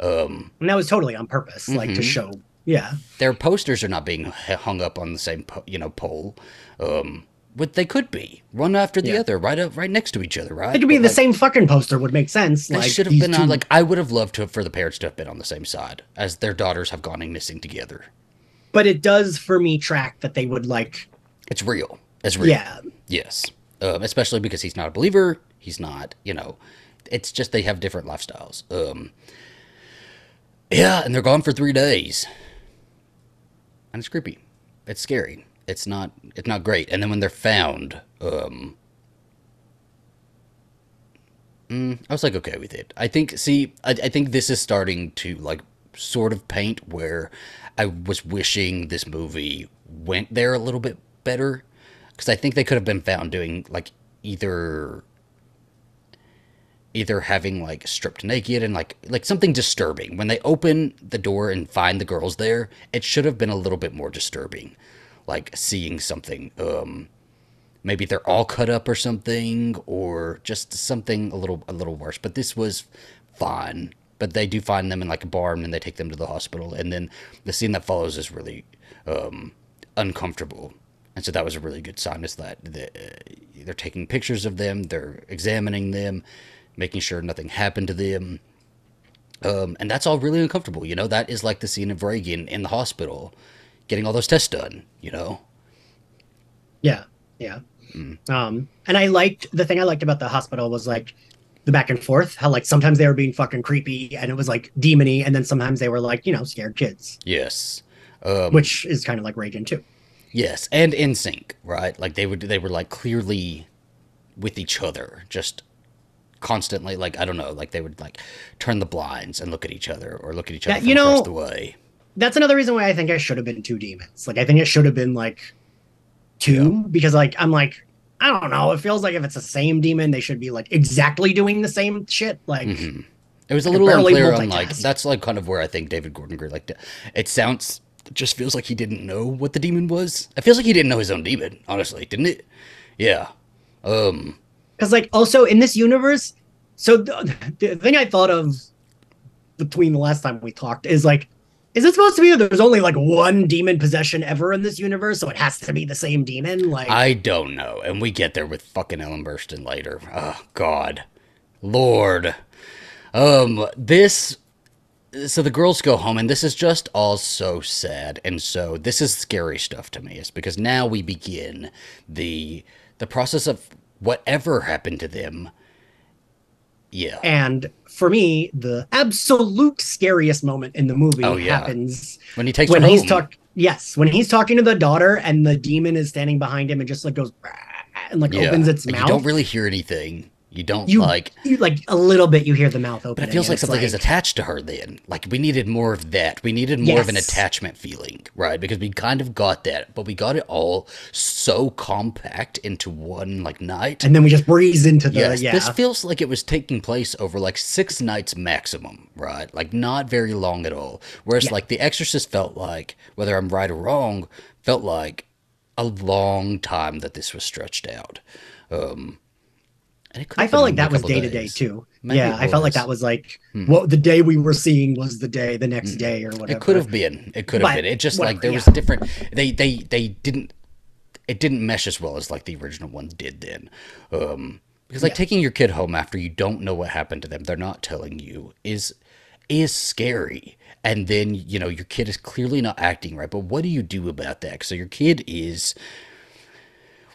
Um, and that was totally on purpose, like to Mhm. show. Yeah, their posters are not being hung up on the same po- you know pole um but they could be one after the Yeah. other right up right next to each other right it could be But, the like, same fucking poster. Would make sense. they like should have been two- on like i would have loved to for the parents to have been on the same side as their daughters have gone missing together but it does for me track that they would like. it's real it's real Yeah, yes um, especially because he's not a believer he's not you know it's just they have different lifestyles um yeah and they're gone for three days and it's creepy. It's scary. It's not it's not great. And then when they're found um mm, i was like okay with it. I think see I, I think this is starting to like sort of paint where i was wishing this movie went there a little bit better. Because i think they could have been found doing like either either having like stripped naked and like like something disturbing. When they open the door and find the girls there it should have been a little bit more disturbing. Like seeing something um maybe they're all cut up or something or just something a little a little worse. But this was fine. But they do find them in like a barn and they take them to the hospital. And then the scene that follows is really um uncomfortable. And so that was a really good sign is that uh, they're taking pictures of them they're examining them making sure nothing happened to them um, and that's all really uncomfortable you know that is like the scene of regan in the hospital getting all those tests done you know yeah, yeah. Mm. Um, and I liked the thing I liked about the hospital was like the back and forth. How like sometimes they were being fucking creepy and it was like demony, and then sometimes they were like you know scared kids, yes um, which is kind of like Regan too. Yes, and in sync, right? Like they would they were like clearly with each other, just constantly like I don't know, like they would like turn the blinds and look at each other or look at each other you from across know- the way. that's another reason why I think I should have been two demons. Like I think it should have been like two because like I'm like I don't know. It feels like if it's the same demon, they should be like exactly doing the same shit. Like Mhm. It was a little unclear on like that's like kind of where I think David Gordon Green like it sounds it just feels like he didn't know what the demon was. It feels like he didn't know his own demon, honestly, didn't it? Yeah. Um because like also in this universe, so the, the thing I thought of between the last time we talked is like. Is it supposed to be that there's only like one demon possession ever in this universe, so it has to be the same demon? Like, I don't know. And we get there with fucking Ellen Burstyn later. Oh God. Lord. Um this so the girls go home and this is just all so sad and so this is scary stuff to me. is because now we begin the the process of whatever happened to them. Yeah. And for me, the absolute scariest moment in the movie Oh, yeah. happens when he takes when he's home. talk yes, when he's talking to the daughter and the demon is standing behind him and just like goes and like yeah. opens its and mouth. You don't really hear anything. You don't You- like You- like a little bit you hear the mouth open. But it feels like something is attached to her then. Like we needed more of that. We needed more of an attachment feeling, right? Because we kind of got that, but we got it all so compact into one like night. and then we just breeze into the yes, yeah. this feels like it was taking place over like six nights maximum, right? Like not very long at all. Whereas Yeah. like The Exorcist felt like, whether I'm right or wrong, felt like a long time that this was stretched out. Um, and it could I felt like that was day to day too. Maybe yeah, I felt like. Hmm. that was like what the day we were seeing was the day the next day or whatever. It could have been. It could have But been. It just like there yeah. was different. They they they didn't. It didn't mesh as well as like the original one did then. Um, because like Yeah. taking your kid home after you don't know what happened to them, they're not telling you is is scary. And then you know your kid is clearly not acting right. But what do you do about that? So your kid is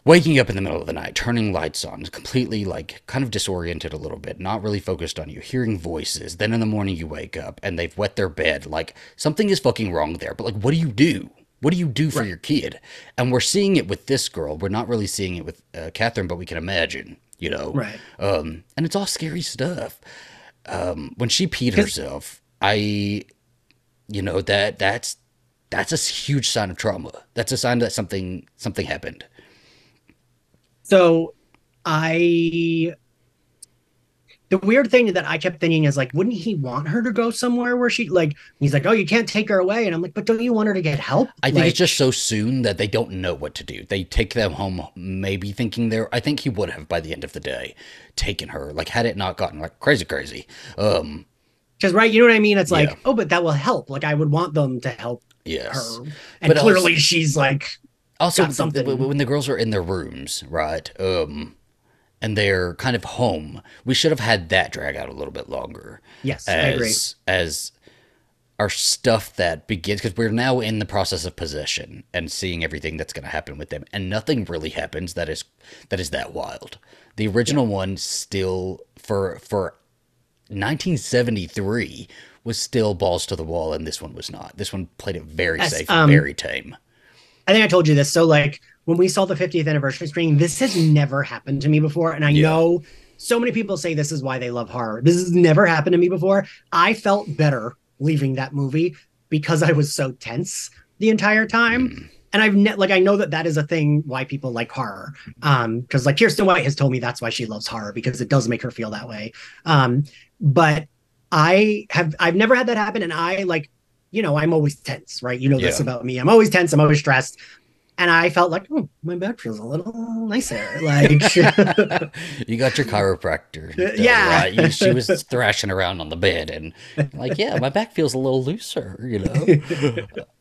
waking up in the middle of the night, turning lights on, completely like kind of disoriented a little bit, not really focused on you, hearing voices. Then in the morning you wake up and they've wet their bed. Like something is fucking wrong there. But like, what do you do? What do you do for your kid? And we're seeing it with this girl. We're not really seeing it with uh, Catherine, but we can imagine, you know. Right. Um, and it's all scary stuff. Um, when she peed herself, I, you know that that's that's a huge sign of trauma. That's a sign that something something happened. So I the weird thing that I kept thinking is like, wouldn't he want her to go somewhere where she like he's like, Oh, you can't take her away. And I'm like, but don't you want her to get help? I think Like, it's just so soon that they don't know what to do. They take them home, maybe thinking they're. I think he would have by the end of the day taken her. Like had it not gotten like crazy, crazy. Um, because right, you know what I mean? It's like, Yeah. oh, but that will help. Like I would want them to help yes. her. And But clearly also- she's like Also, something. when the girls are in their rooms, right? Um, and they're kind of home. We should have had that drag out a little bit longer. Yes, I as agree. as our stuff that begins because we're now in the process of possession and seeing everything that's going to happen with them and nothing really happens that is that is that wild the original one still for for 1973 was still balls to the wall and this one was not this one played it very Yes, safe um, very tame I think I told you this. So like when we saw the 50th anniversary screening, this has never happened to me before. And I Yeah. know so many people say this is why they love horror. This has never happened to me before. I felt better leaving that movie because I was so tense the entire time. Mm. And I've ne- like I know that that is a thing why people like horror. Um because like Kirsten White has told me that's why she loves horror because it does make her feel that way. Um but I have I've never had that happen and I like you know, I'm always tense, right? You know this about me. I'm always tense. I'm always stressed. And I felt like, oh, my back feels a little nicer. Like, you got your chiropractor Uh, uh, yeah. right? You- she was thrashing around on the bed and like yeah my back feels a little looser you know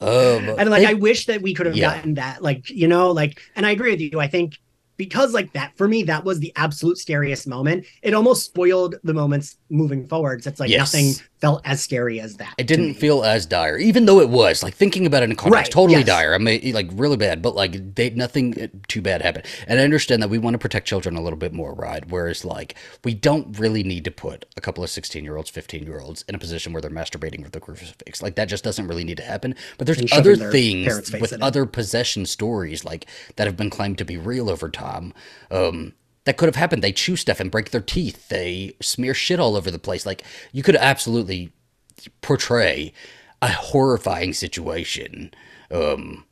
um, and like, they- I wish that we could have Yeah. gotten that, like, you know, like, and I agree with you. I think because, like, that for me, that was the absolute scariest moment. It almost spoiled the moments moving forwards. It's like Yes. nothing felt as scary as that. It didn't feel as dire, even though it was. Like thinking about it in context, Right, totally yes. dire. I mean, like really bad, but like they nothing uh, too bad happened. And I understand that we want to protect children a little bit more, right? Whereas like we don't really need to put a couple of sixteen-year-olds, fifteen-year-olds in a position where they're masturbating with the crucifix. Like that just doesn't really need to happen. But there's other things with in it. other possession stories like that have been claimed to be real over time. Um, that could have happened. They chew stuff and break their teeth. They smear shit all over the place. Like you could absolutely portray a horrifying situation. Um,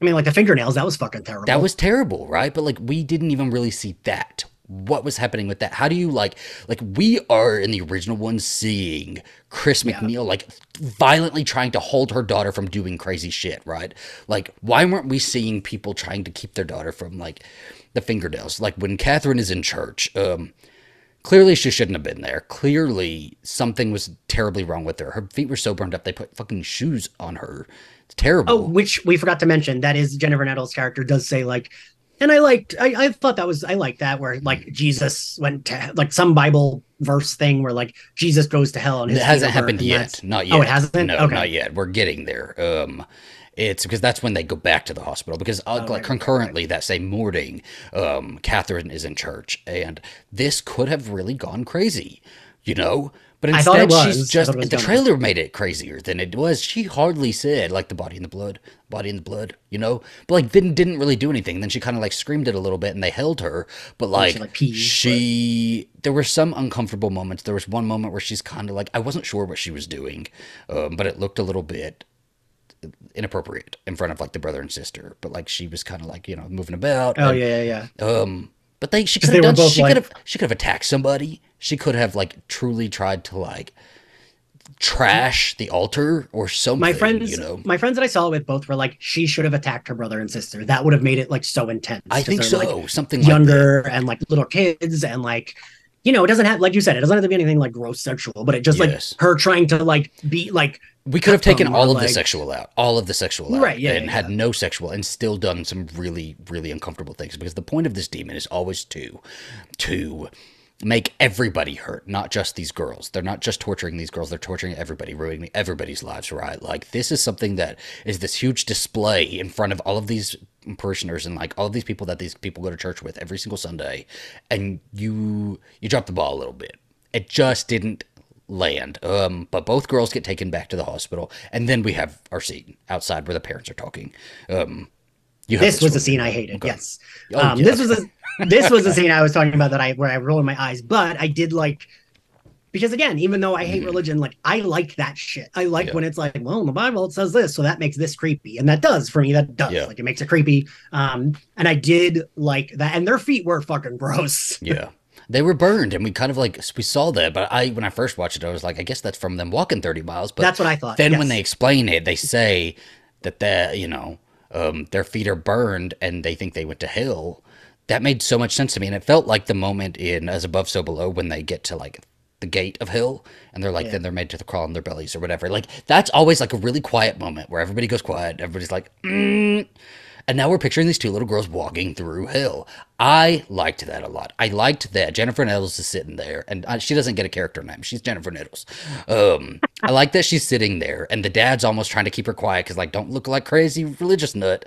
I mean, like the fingernails, that was fucking terrible. that was terrible, right? But like we didn't even really see that. What was happening with that? How do you like like we are in the original one seeing Chris MacNeil like violently trying to hold her daughter from doing crazy shit, right? Like why weren't we seeing people trying to keep their daughter from like the fingernails? Like when Catherine is in church, um Clearly, she shouldn't have been there. Clearly, something was terribly wrong with her. Her feet were so burned up, they put fucking shoes on her. It's terrible. Oh, which we forgot to mention. That is Jennifer Nettles' character does say like, and I liked. I, I thought that was I liked that where like Jesus went to like some Bible verse thing where like Jesus goes to hell and his it hasn't happened yet. Not yet. Oh, it hasn't. No, okay. not yet. We're getting there. Um, It's because that's when they go back to the hospital. Because uh, Oh, like right, concurrently that same morning, um, Catherine is in church, and this could have really gone crazy, you know. But instead, she's just thought it was the trailer made it crazier than it was. She hardly said like the body in the blood, body in the blood, you know. But like didn't didn't really do anything. Then she kind of like screamed it a little bit, and they held her. But like, like, peed, she, there were some uncomfortable moments. There was one moment where she's kind of like I wasn't sure what she was doing, um, but it looked a little bit inappropriate in front of like the brother and sister. But like she was kind of like you know moving about. Oh and, yeah, yeah, yeah. um, but they she could have done. She like- could have she could have attacked somebody. She could have like truly tried to like trash the altar or something. My friends, you know. my friends that I saw it with both were like, she should have attacked her brother and sister. That would have made it like so intense. I think so. like, something like that. younger and like little kids and like you know it doesn't have like you said it doesn't have to be anything like gross sexual but it just Yes. like her trying to like be like We could have taken all of the sexual out, all of the sexual out, Right, yeah, and yeah, had yeah. no sexual, and still done some really, really uncomfortable things. Because the point of this demon is always to, to make everybody hurt, not just these girls. They're not just torturing these girls; they're torturing everybody, ruining everybody's lives. Right? Like this is something that is this huge display in front of all of these parishioners and like all of these people that these people go to church with every single Sunday, and you you drop the ball a little bit. It just didn't land. Um, but both girls get taken back to the hospital, and then we have our scene outside where the parents are talking. Um, you this was the scene I hated. Okay. Yes, Oh, um, yeah. this was a this was the scene I was talking about that I where I rolled my eyes, but I did like because again, even though I hate Mhm. religion, like I like that shit. I like Yeah. when it's like, well, in the Bible it says this, so that makes this creepy, and that does for me. That does Yeah. like it makes it creepy. Um, and I did like that, and their feet were fucking gross. Yeah. They were burned, and we kind of like we saw that. But I, when I first watched it, I was like, I guess that's from them walking thirty miles. But That's what I thought. then yes. when they explain it, they say that that you know um, their feet are burned, and they think they went to hell. That made so much sense to me, and it felt like the moment in As Above, So Below when they get to like the gate of hell, and they're like, Yeah. then they're made to crawl on their bellies or whatever. Like that's always like a really quiet moment where everybody goes quiet. Everybody's like, mm. And now we're picturing these two little girls walking through hell. I liked that a lot. I liked that Jennifer Nettles is sitting there, and she doesn't get a character name. She's Jennifer Nettles. Um, I like that she's sitting there, and the dad's almost trying to keep her quiet because, like, don't look like crazy religious nut.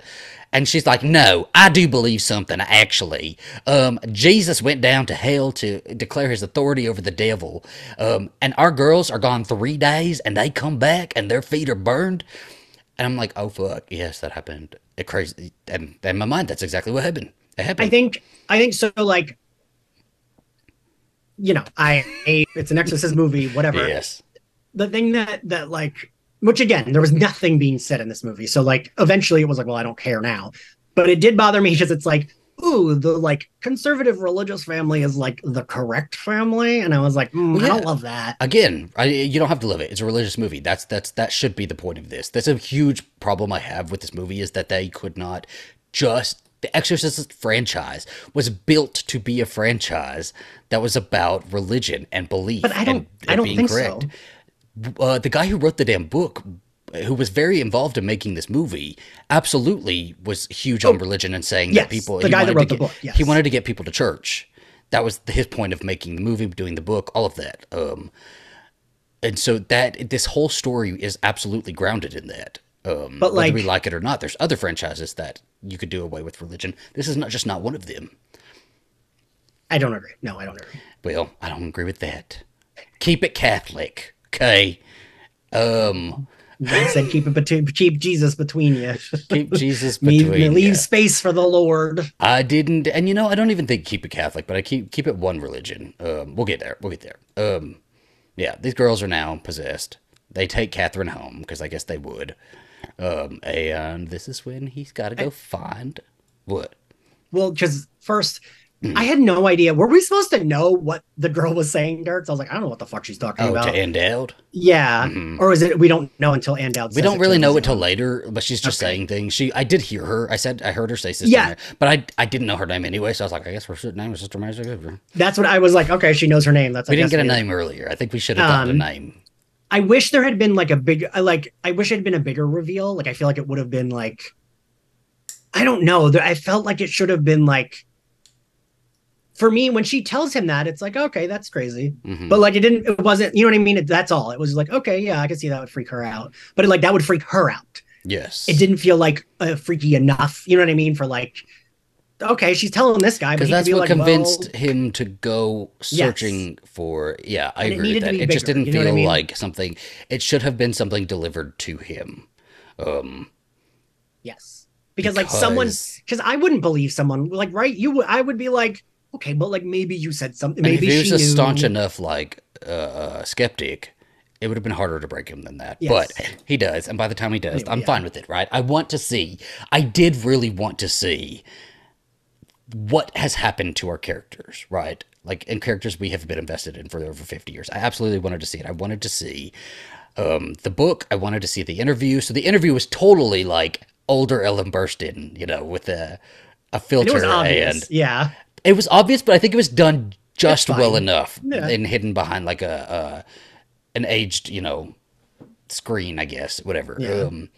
And she's like, "No, I do believe something. Actually, um, Jesus went down to hell to declare his authority over the devil. Um, and our girls are gone three days, and they come back, and their feet are burned." And I'm like, "Oh fuck, yes, that happened. It crazy." And in my mind, that's exactly what happened. It happened. I think I think so. Like, you know, I, I it's an Exorcist movie, whatever. Yes. The thing that that like, which again, there was nothing being said in this movie. So like, eventually, it was like, well, I don't care now. But it did bother me because it's like, ooh, the like conservative religious family is like the correct family, and I was like, mm, Well, I don't love that. Again, I, you don't have to love it. It's a religious movie. That's that's that should be the point of this. That's a huge problem I have with this movie is that they could not just the Exorcist franchise was built to be a franchise that was about religion and belief. But I don't- and I don't being think so. Uh, the guy who wrote the damn book, who was very involved in making this movie, absolutely was huge on religion and saying Oh, yes, that people. the he guy that wanted to wrote the get- book, yes. He wanted to get people to church. That was his point of making the movie, doing the book, all of that. Um, and so that this whole story is absolutely grounded in that. Um, But, whether we like- like it or not, there's other franchises that you could do away with religion. This is not just not one of them. I don't agree. No, I don't agree. Well, I don't agree with that. Keep it Catholic, okay? Um, I said keep it between keep Jesus between you. keep Jesus between leave ya. space for the Lord. I didn't, and you know, I don't even think keep it Catholic, but I keep keep it one religion. Um, we'll get there. We'll get there. Um, yeah, these girls are now possessed. They take Catherine home because I guess they would. Um, and this is when he's got to go find what. Well, because first. I had no idea. Were we supposed to know what the girl was saying, Dirk? So I was like, I don't know what the fuck she's talking Oh, about. to out. yeah, Mhm. or is it we don't know until and out? We don't really know until later, but she's just Okay. saying things. She, I did hear her. I said I heard her say sister, Yeah. Mary, but I, I didn't know her name anyway. So I was like, I guess her name is Sister Mary. We That's what I was like. Okay, she knows her name. That's I didn't get a name earlier. I think we should have gotten Um, a name. I wish there had been like a big, like, I wish it had been a bigger reveal. Like, I feel like it would have been like, I don't know. I felt like it should have been like, for me, when she tells him that, it's like, okay, that's crazy. Mhm. But like, it didn't, it wasn't, you know what I mean? It, that's all. It was like, okay, yeah, I can see that would freak her out. But like, that would freak her out. Yes. It didn't feel like uh, freaky enough. You know what I mean? For like, okay, she's telling this guy, because that's be what like, convinced well, him to go searching for. Yeah, I And it agree with that. It just didn't you know what I feel mean? like something. It should have been something delivered to him. Um, yes, because, like someone, because- because I wouldn't believe someone like right. You would, I would be like, okay, but like maybe you said something. and Maybe if he she was a knew. staunch enough like uh, uh, skeptic, it would have been harder to break him than that. Yes. But he does, and by the time he does, I'm yeah. fine with it. Right? I want to see. I did really want to see what has happened to our characters. Right? Like in characters we have been invested in for over 50 years. I absolutely wanted to see it. I wanted to see um, the book. I wanted to see the interview. So the interview was totally like older Ellen Burstyn, you know, with a a And filter it was obvious. and yeah, it was obvious, but I think it was done just well enough Yeah. and hidden behind like a, an aged, you know, screen, I guess, whatever. Yeah. Um,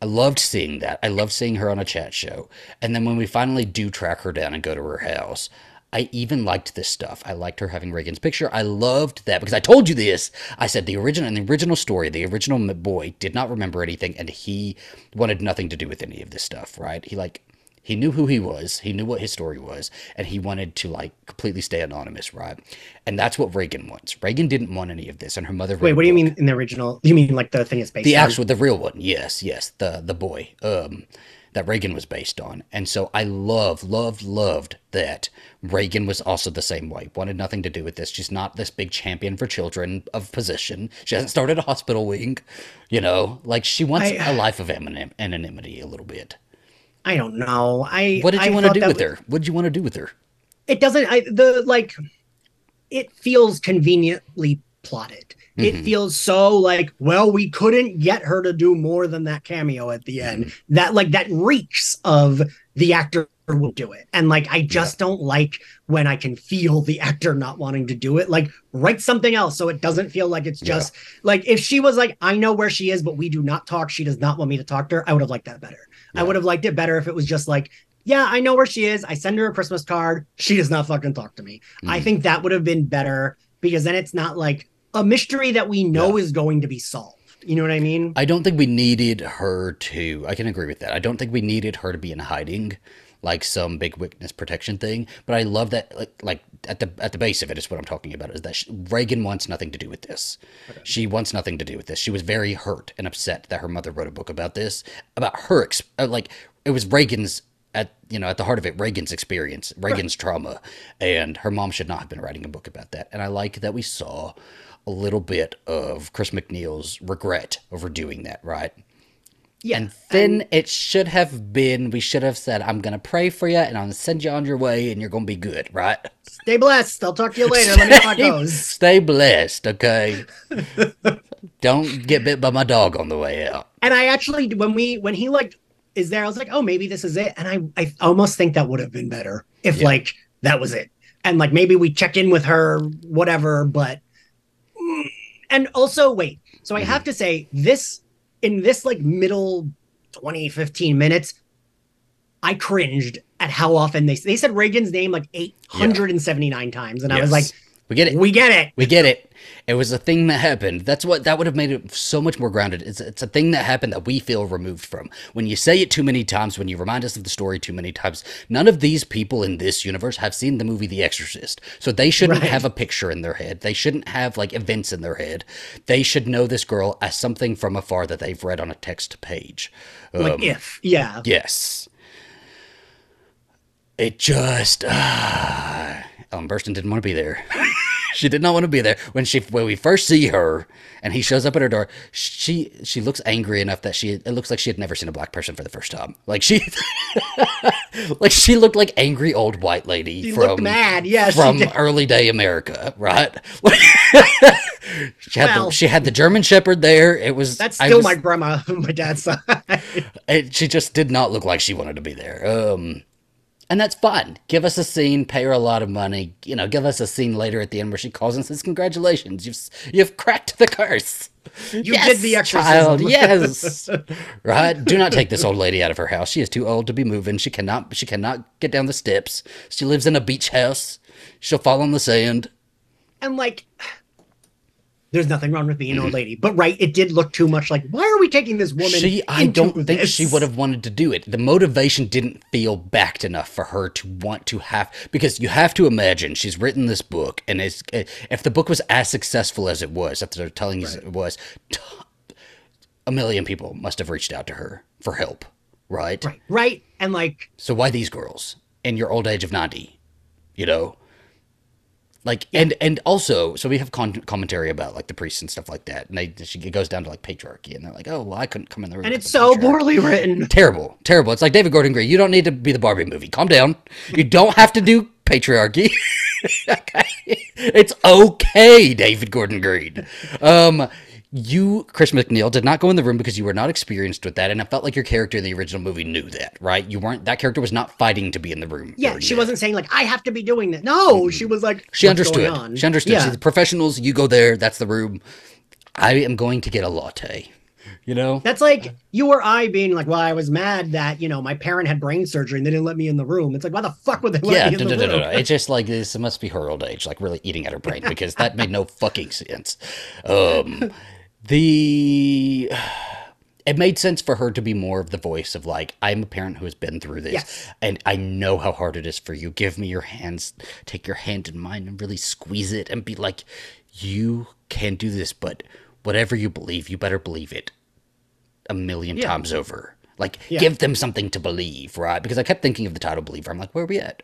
I loved seeing that. I loved seeing her on a chat show. And then when we finally do track her down and go to her house, I even liked this stuff. I liked her having Regan's picture. I loved that because I told you this. I said the original in the original story, the original boy did not remember anything and he wanted nothing to do with any of this stuff, right? He like he knew who he was, he knew what his story was, and he wanted to like completely stay anonymous, right? And that's what Regan wants. Regan didn't want any of this, and her mother. wait, what do you mean in the original? You mean like the thing is based The on? actual, the real one, yes, yes, the the boy, um, that Regan was based on, and so I love, loved, loved that Regan was also the same way. Wanted nothing to do with this. She's not this big champion for children of position. She hasn't started a hospital wing, you know. Like she wants I- a life of anonym, anonymity a little bit. I don't know. I What did I you want to do with was- her? What did you want to do with her? it doesn't i the like it feels conveniently plotted it Mhm. feels so like well we couldn't get her to do more than that cameo at the end Mm-hmm. that like that reeks of the actor will do it and like i just don't like when i can feel the actor not wanting to do it like write something else so it doesn't feel like it's Yeah. just like if she was like i know where she is but we do not talk she does not want me to talk to her i would have liked that better i would have liked it better if it was just like yeah, I know where she is. I send her a Christmas card. She does not fucking talk to me. I Mhm. think that would have been better because then it's not like a mystery that we know is going to be solved. You know what I mean? I don't think we needed her to. I can agree with that. I don't think we needed her to be in hiding, like some big witness protection thing. But I love that. Like, like at the at the base of it is what I'm talking about. Is that she, Regan wants nothing to do with this. She wants nothing to do with this. She was very hurt and upset that her mother wrote a book about this, about her. Uh, like it was Regan's at you know at the heart of it Regan's experience, Regan's trauma, and her mom should not have been writing a book about that. And I like that we saw a little bit of Chris MacNeil's regret over doing that, right? Yeah. And then it should have been, we should have said, I'm going to pray for you and I'm going to send you on your way and you're going to be good, right? Stay blessed. I'll talk to you later. Let me know how it Stay- goes. Stay blessed, okay? Don't get bit by my dog on the way out. And I actually, when we, when he like is there, I was like, oh, maybe this is it. And I, I almost think that would have been better if Yeah. like that was it. And like maybe we check in with her, whatever. But, Mm. and also, wait. So I Mhm. have to say, this, in this like middle 20, 15 minutes, I cringed at how often they they said Regan's name like 879 times. And I was like, we get it. we get it. We get it. It was a thing that happened. That's what that would have made it so much more grounded. It's it's a thing that happened that we feel removed from. When you say it too many times, when you remind us of the story too many times, none of these people in this universe have seen the movie The Exorcist. So they shouldn't Right. have a picture in their head. They shouldn't have like events in their head. They should know this girl as something from afar that they've read on a text page. Like Um, if, yeah. Yes. It just ah, Ellen Burstyn didn't want to be there. she did not want to be there when she when we first see her and he shows up at her door. She she looks angry enough that she it looks like she had never seen a black person for the first time. Like she like she looked like angry old white lady She from mad. Yeah, from early day America, right? she had Well- the she had the German Shepherd there. It was That's still was- my grandma on my dad's side. it, she just did not look like she wanted to be there. Um, and that's fine. Give us a scene, pay her a lot of money. You know, give us a scene later at the end where she calls and says, "Congratulations, you've you've cracked the curse. You Yes, did the exorcism. child. Yes, right. Do not take this old lady out of her house. She is too old to be moving. She cannot. She cannot get down the steps. She lives in a beach house. She'll fall on the sand. and like there's nothing wrong with being an old mm-hmm. lady. But right, it did look too much like why are we taking this woman? She, I don't think this? she would have wanted to do it. The motivation didn't feel backed enough for her to want to have because you have to imagine she's written this book, and it's, if the book was as successful as it was, after they're telling you it was, t- a million people must have reached out to her for help, right? Right, right, and like So why these girls in your old age of ninety? You know, like and and also, so we have con- commentary about like the priests and stuff like that, and they she it goes down to like patriarchy, and they're like, oh well, I couldn't come in the room, and it's so patriarchy." poorly written. terrible, terrible. It's like David Gordon Green. You don't need to be the Barbie movie. Calm down. You don't have to do patriarchy. okay? It's okay, David Gordon Green. Um, you, Chris MacNeil, did not go in the room because you were not experienced with that, and it felt like your character in the original movie knew that, right? You weren't. That character was not fighting to be in the room. Yeah, she that. wasn't saying like I have to be doing that. No, she was like She understood. going on?" She understood. Yeah. She's the professionals. You go there. That's the room. I am going to get a latte. You know. That's like you or I being like, well, I was mad that you know my parent had brain surgery and they didn't let me in the room. It's like, why the fuck would they let Yeah, me in no, the no, no, room? no. It's just like this must be her old age, like really eating at her brain because that made no fucking sense. Um, the it made sense for her to be more of the voice of like I'm a parent who has been through this, Yes. and I know how hard it is for you. Give me your hands, take your hand in mine, and really squeeze it, and be like, you can do this, but whatever you believe, you better believe it a million Yeah. times over. Like, Yeah. give them something to believe, right? Because I kept thinking of the title Believer. I'm like, where are we at?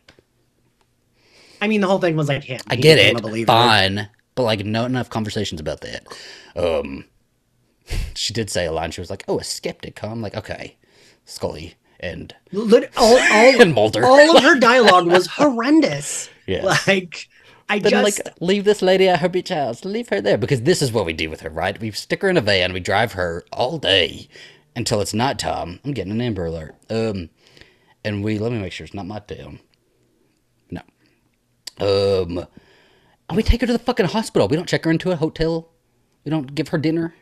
I mean, the whole thing was like him. I He get it, fine, but like, not enough conversations about that. Um, she did say a line. She was like, "Oh, a skeptic." Huh? I'm like, okay, Scully and Lit- all, all, and Mulder. all of her dialogue was horrendous. Yes. Like, I just like, leave this lady at her beach house. Leave her there because this is what we do with her, right? We stick her in a van. We drive her all day until it's nighttime. I'm getting an Amber Alert. Um, and we let me make sure it's not my town. No. Um, and we take her to the fucking hospital. We don't check her into a hotel. We don't give her dinner.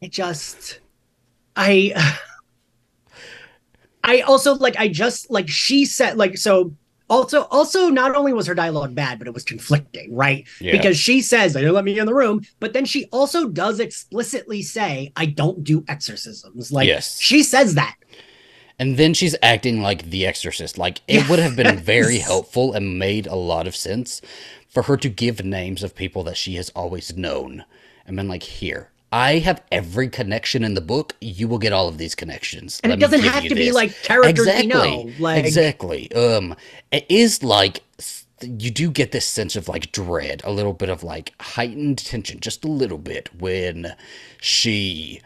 it just i i also like i just like she said like so also also not only was her dialogue bad but it was conflicting right Yeah. because she says they didn't let me in the room but then she also does explicitly say i don't do exorcisms like Yes. she says that And then she's acting like the exorcist. Like it would have been very helpful and made a lot of sense for her to give names of people that she has always known and been like, here. I have every connection in the book. You will get all of these connections. and Let it doesn't have you to be like characters exactly. we know like exactly. Um, it is like you do get this sense of like dread, a little bit of like heightened tension, just a little bit when she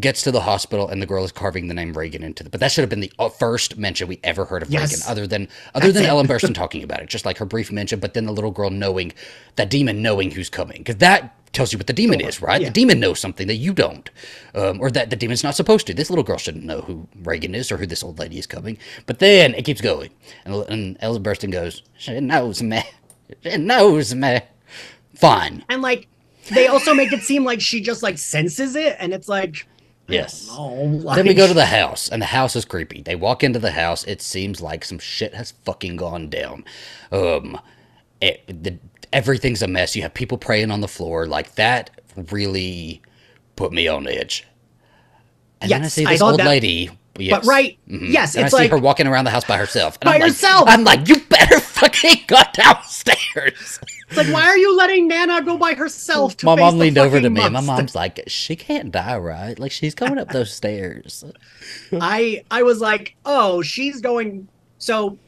gets to the hospital and the girl is carving the name Regan into the. But that should have been the uh, first mention we ever heard of Yes. Regan, other than other That's than it. Ellen Burstyn talking about it, just like her brief mention. But then the little girl knowing that demon knowing who's coming, because that tells you what the demon Sure. is, right? Yeah. The demon knows something that you don't, um, or that the demon's not supposed to. This little girl shouldn't know who Regan is or who this old lady is coming. But then it keeps going, and, and Ellen Burstyn goes, "She knows me, she knows me." Fine, and like they also make it seem like she just like senses it and it's like yes. like, Then we go to the house, and the house is creepy. They walk into the house. It seems like some shit has fucking gone down. Um, it, the, everything's a mess. You have people praying on the floor. Like that really put me on edge. And then I see this thought old that- lady. Yes. but right Mhm. yes And it's I see like her walking around the house by herself. By I'm like, herself! I'm like, you better fucking go downstairs. It's like, why are you letting Nana go by herself? To my face mom the leaned over to me, and my mom's like, she can't die, right? Like she's going up those stairs. I I was like, oh, she's going. So,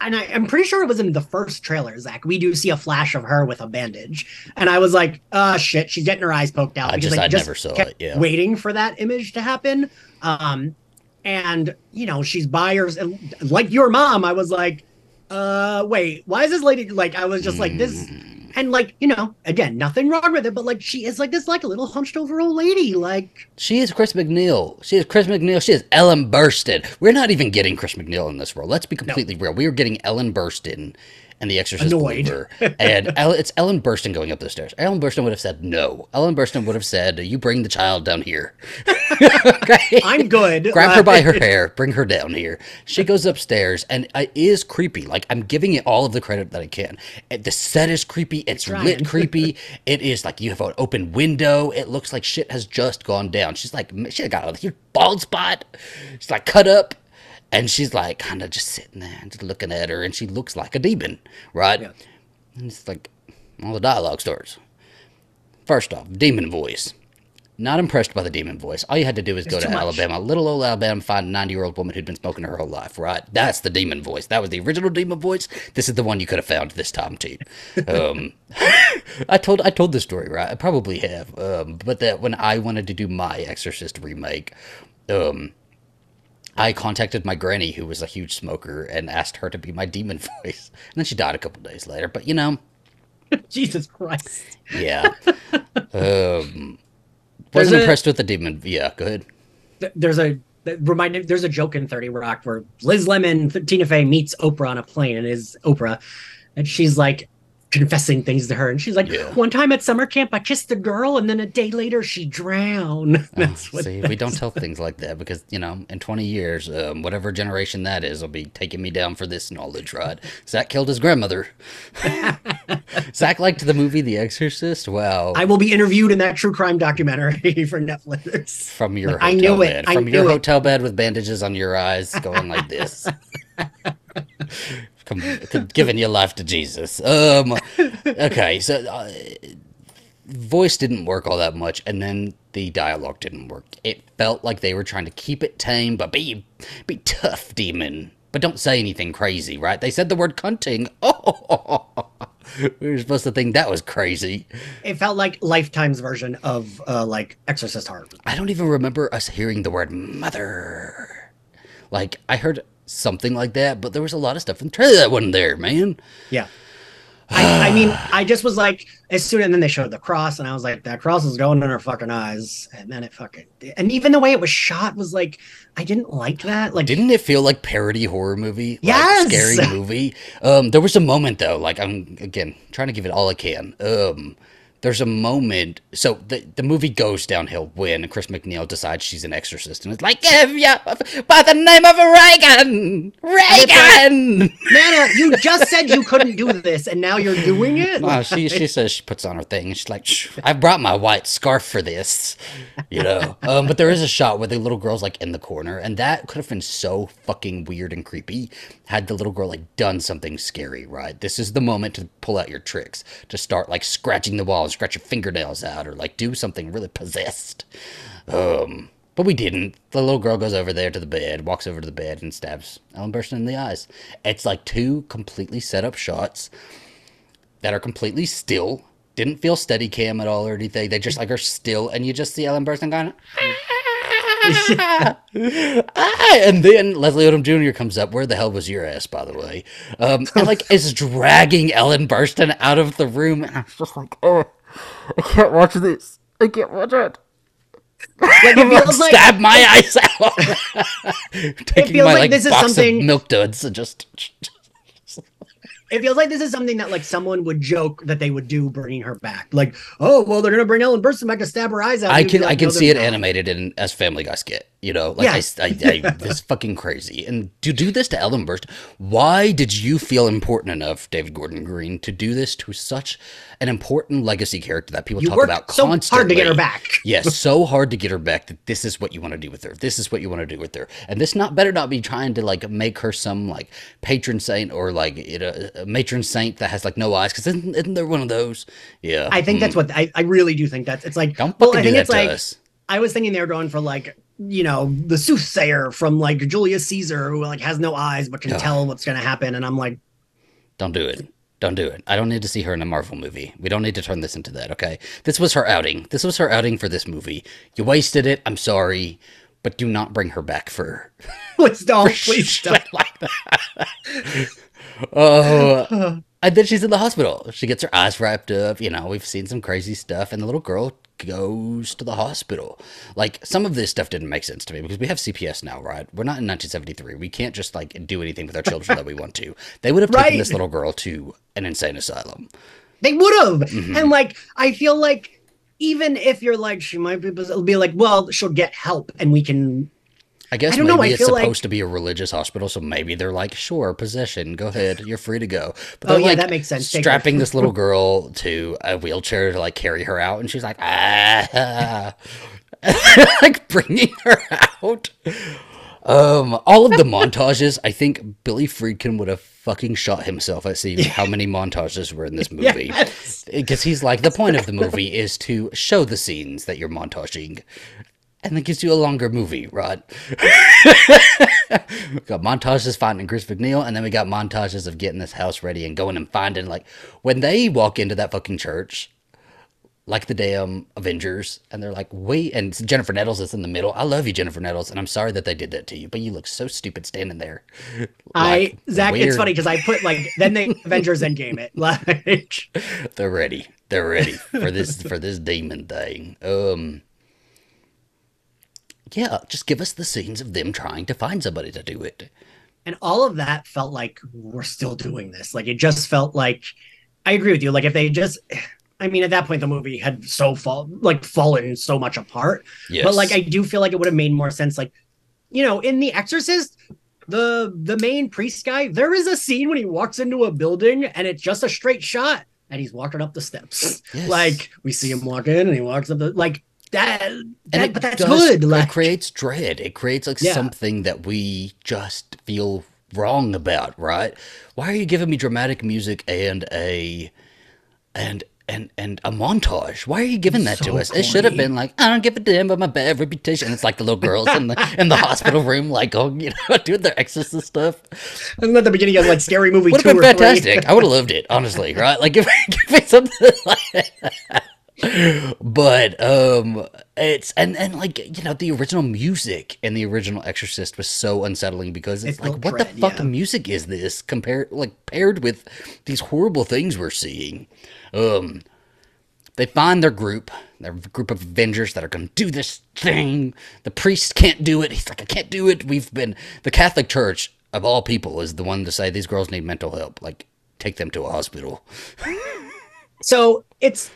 and I, I'm pretty sure it was in the first trailer, Zach. We do see a flash of her with a bandage, and I was like, oh shit, she's getting her eyes poked out. I just- I I never saw it, yeah. waiting for that image to happen. Um, and you know, she's by her, like your mom. I was like, uh, wait, why is this lady like? I was just like this. Mm. And like you know, again, nothing wrong with it, but like she is like this, like a little hunched over old lady. Like She is Chris MacNeil. She is Chris MacNeil. She is Ellen Burstyn. We're not even getting Chris MacNeil in this role. Let's be completely real. We are getting Ellen Burstyn and the exorcist Annoyed. believer. and El- it's Ellen Burstyn going up the stairs. Ellen Burstyn would have said no. Ellen Burstyn would have said, "You bring the child down here." okay? I'm good. Grab her by her hair, bring her down here. She goes upstairs, and it is creepy. Like I'm giving it all of the credit that I can. The set is creepy. It's Trying. lit creepy. it is like you have an open window. It looks like shit has just gone down. She's like, she got a huge bald spot. She's like cut up, and she's like kind of just sitting there and just looking at her, and she looks like a demon, right? Yeah. And it's like all the dialogue starts. First off, demon voice. Not impressed by the demon voice. All you had to do is go to much. Alabama, little old Alabama, find a 90 year old woman who'd been smoking her whole life, right? That's the demon voice. That was the original demon voice. This is the one you could have found this time, too. Um, I told I told this story, right? I probably have. Um, but that when I wanted to do my Exorcist remake, um, I contacted my granny, who was a huge smoker, and asked her to be my demon voice. And then she died a couple days later. But you know, Jesus Christ. yeah. um, wasn't a- impressed with the demon. Yeah, go ahead. There's a remind there's a joke in 30 Rock where Liz Lemon, Tina Fey meets Oprah on a plane and is Oprah. And she's like confessing things to her. And she's like, Yeah. one time at summer camp, I kissed a girl and then a day later she drowned. That's Oh, what see, we don't tell things like that because you know, in 20 years, um, whatever generation that is, will be taking me down for this knowledge, right? Zach killed his grandmother. Zach liked the movie The Exorcist. Wow. I will be interviewed in that true crime documentary for Netflix. from your I hotel knew it. bed, I from your it. hotel bed with bandages on your eyes, going like this, Come, giving your life to Jesus. Um, okay, so uh, voice didn't work all that much, and then the dialogue didn't work. It felt like they were trying to keep it tame, but be be tough, demon. But don't say anything crazy, right? They said the word cunting. Oh, we were supposed to think that was crazy. It felt like Lifetime's version of uh, like Exorcist Heart. I don't even remember us hearing the word mother. Like, I heard something like that, but there was a lot of stuff in the trailer that wasn't there, man. Yeah. I, I mean, I just was like, as soon and then they showed the cross, and I was like, that cross is going in her fucking eyes, and then it fucking, and even the way it was shot was like, I didn't like that. Like, Didn't it feel like parody horror movie? Like, Yes! scary movie. Um, there was a moment though, like I'm again trying to give it all I can. Um, there's a moment. So the the movie goes downhill when Chris MacNeil decides she's an exorcist, and it's like, "Give ya by the name of Regan, Regan." Nana, you just said you couldn't do this, and now you're doing it. No, she she says she puts on her thing. and She's like, "Shh, I brought my white scarf for this, you know. Um, but there is a shot where the little girl's like in the corner, and that could have been so fucking weird and creepy had the little girl like done something scary. Right, this is the moment to pull out your tricks, to start like scratching the wall and scratch your fingernails out, or like do something really possessed. Um, but we didn't. The little girl goes over there to the bed, walks over to the bed, and stabs Ellen Burstyn in the eyes. It's like two completely set up shots that are completely still. Didn't feel steady cam at all or anything. They just like are still, and you just see Ellen Burstyn going, "Ah," and then Leslie Odom Jr. comes up. Where the hell was your ass, by the way? Um, and like is dragging Ellen Burstyn out of the room, and I'm just like, oh, I can't watch this. I can't watch it. Like, it feels like Stab my eyes out. Taking feels my like like, this is something- milk duds and just. it feels like this is something that like someone would joke that they would do bringing her back. Like, oh well, they're gonna bring Ellen Burstyn back to stab her eyes out. I can I can no, see it not. animated in as Family Guy skit. You know, like I, I, I, this fucking crazy. And to do this to Ellen Burst, why did you feel important enough, David Gordon Green, to do this to such an important legacy character that people You talk about so constantly? hard to get her back. yes, so hard to get her back that this is what you want to do with her. This is what you want to do with her. And this not better not be trying to like make her some like patron saint or like you know, a matron saint that has like no eyes because isn't, isn't there one of those? Yeah, I think Mm. that's what I, I really do think that's it's like Don't well, fucking I do think that it's to like us. I was thinking they were going for like you know the soothsayer from like Julius Caesar who like has no eyes but can Ugh. tell what's gonna happen, and I'm like, Don't do it. Don't do it. I don't need to see her in a Marvel movie. We don't need to turn this into that, okay? This was her outing. This was her outing for this movie. You wasted it. I'm sorry. But do not bring her back for, please don't, for please don't. like that. oh, and then she's in the hospital. She gets her eyes wrapped up. You know, we've seen some crazy stuff. And the little girl goes to the hospital. Like some of this stuff didn't make sense to me because we have CPS now, right? We're not in 1973. We can't just like do anything with our children that we want to. They would have taken Right. this little girl to an insane asylum. They would have. Mhm. And like, I feel like even if you're like, she might be, it'll be like, well, she'll get help and we can. I guess I maybe know, I it's supposed like- to be a religious hospital, so maybe they're like, sure, possession, go ahead, you're free to go. But Oh, yeah, like that makes sense. Strapping this little girl to a wheelchair to like carry her out, and she's like, ah, like bringing her out. Um, all of the montages, I think Billy Friedkin would have fucking shot himself at seeing how many montages were in this movie. Yes. Because he's like, the point of the movie is to show the scenes that you're montaging. And that gives you a longer movie, Rod. we got montages finding Chris MacNeil, and then we got montages of getting this house ready and going and finding, like, when they walk into that fucking church, like the damn Avengers, and they're like, wait, and Jennifer Nettles is in the middle. I love you, Jennifer Nettles, and I'm sorry that they did that to you, but you look so stupid standing there. I, Like, Zach, it's funny because I put like, then they Avengers Endgame it. Like, They're ready. They're ready for this for this demon thing. Um Yeah, just give us the scenes of them trying to find somebody to do it. and all of that felt like we're still doing this. Like, it just felt like, I agree with you. Like, if they just, I mean, at that point, the movie had so fall, like, fallen so much apart. Yes. But like I do feel like it would have made more sense. Like, you know, in The Exorcist, the the main priest guy, there is a scene when he walks into a building and it's just a straight shot and he's walking up the steps. Yes. Like we see him walk in and he walks up the like that, and that it but that's does- good. It Like creates dread. It creates like Yeah. something that we just feel wrong about, right? Why are you giving me dramatic music and a and and and a montage? Why are you giving that to So us? It should have been like I don't give a damn about my bad reputation. It's like the little girls in the in the hospital room, like oh you know doing their exorcist stuff. isn't that the beginning of like scary movie Would have been fantastic. I would have loved it, honestly. Right? Like give, give me something like. But um, it's and and like you know the original music and the original Exorcist was so unsettling because it's It like what dread, the fuck yeah. music is this compared like paired with these horrible things we're seeing. Um, they find their group, their group of Avengers that are going to do this thing. The priest can't do it. He's like, I can't do it. We've been the Catholic Church of all people is the one to say these girls need mental help. Like, take them to a hospital. So it's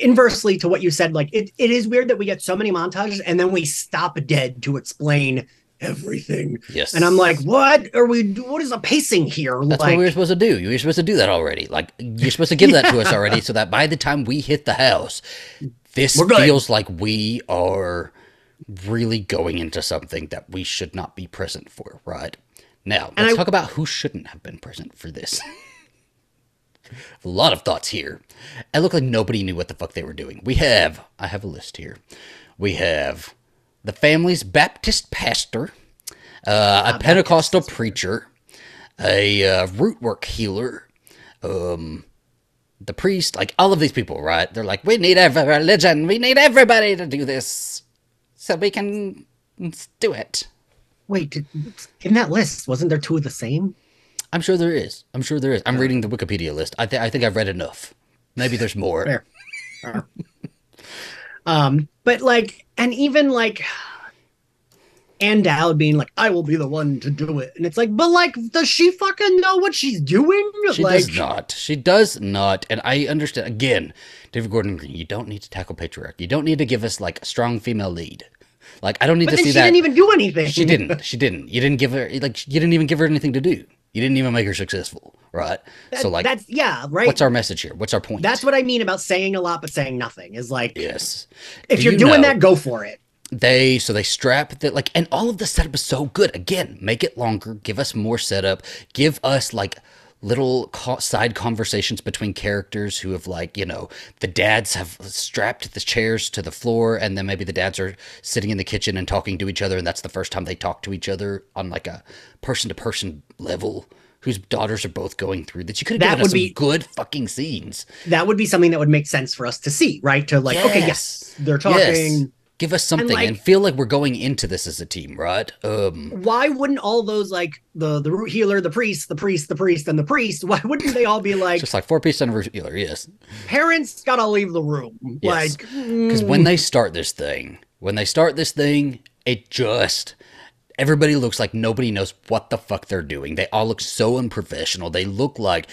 inversely to what you said. Like it, it is weird that we get so many montages and then we stop dead to explain everything. Yes, And I'm like, what are we? What is the pacing here? That's like, what we were supposed to do. You were supposed to do that already. Like you're supposed to give that to us already, so that by the time we hit the house, this feels like we are really going into something that we should not be present for. Right now, And let's I- talk about who shouldn't have been present for this. a lot of thoughts here. It looked like nobody knew what the fuck they were doing. We have, I have a list here. We have the family's Baptist pastor, uh, a Pentecostal preacher, a uh, root work healer, um, the priest, like all of these people, right? They're like, we need every religion, we need everybody to do this, so we can do it. Wait, in that list, wasn't there two of the same? I'm sure there is. I'm sure there is. I'm reading the Wikipedia list. I, th- I think I've read enough. Maybe there's more. Um, but like, and even like, Ann Dowd being like, I will be the one to do it. And it's like, but like, does she fucking know what she's doing? She like, does not. She does not. And I understand. Again, David Gordon Green, you don't need to tackle patriarchy. You don't need to give us like a strong female lead. Like I don't need But to see she that. She didn't even do anything. She didn't. She didn't. You didn't give her like you didn't even give her anything to do. You didn't even make her successful, right? That- so like, that's yeah, right. what's our message here? What's our point? That's what I mean about saying a lot but saying nothing. Is like, yes. if Do you're you doing know- that, go for it. They so they strap that like and all of the setup is so good. Again, make it longer, give us more setup, give us like little co- side conversations between characters who have like you know the dads have strapped the chairs to the floor and then maybe the dads are sitting in the kitchen and talking to each other and that's the first time they talk to each other on like a person to person level whose daughters are both going through that you could have That would some be- good fucking scenes That would be something that would make sense for us to see, right? To like, okay, yes, Yes. they're talking. Give us something and, like- feel like we're going into this as a team, right? Um, Why wouldn't all those like the the root healer, the priest, the priest, the priest, and the priest? Why wouldn't they all be like just like four piece and a healer, yes. parents gotta leave the room? Yes. Like Because when they start this thing, when they start this thing, it just everybody looks like nobody knows what the fuck they're doing. They all look so unprofessional. They look like,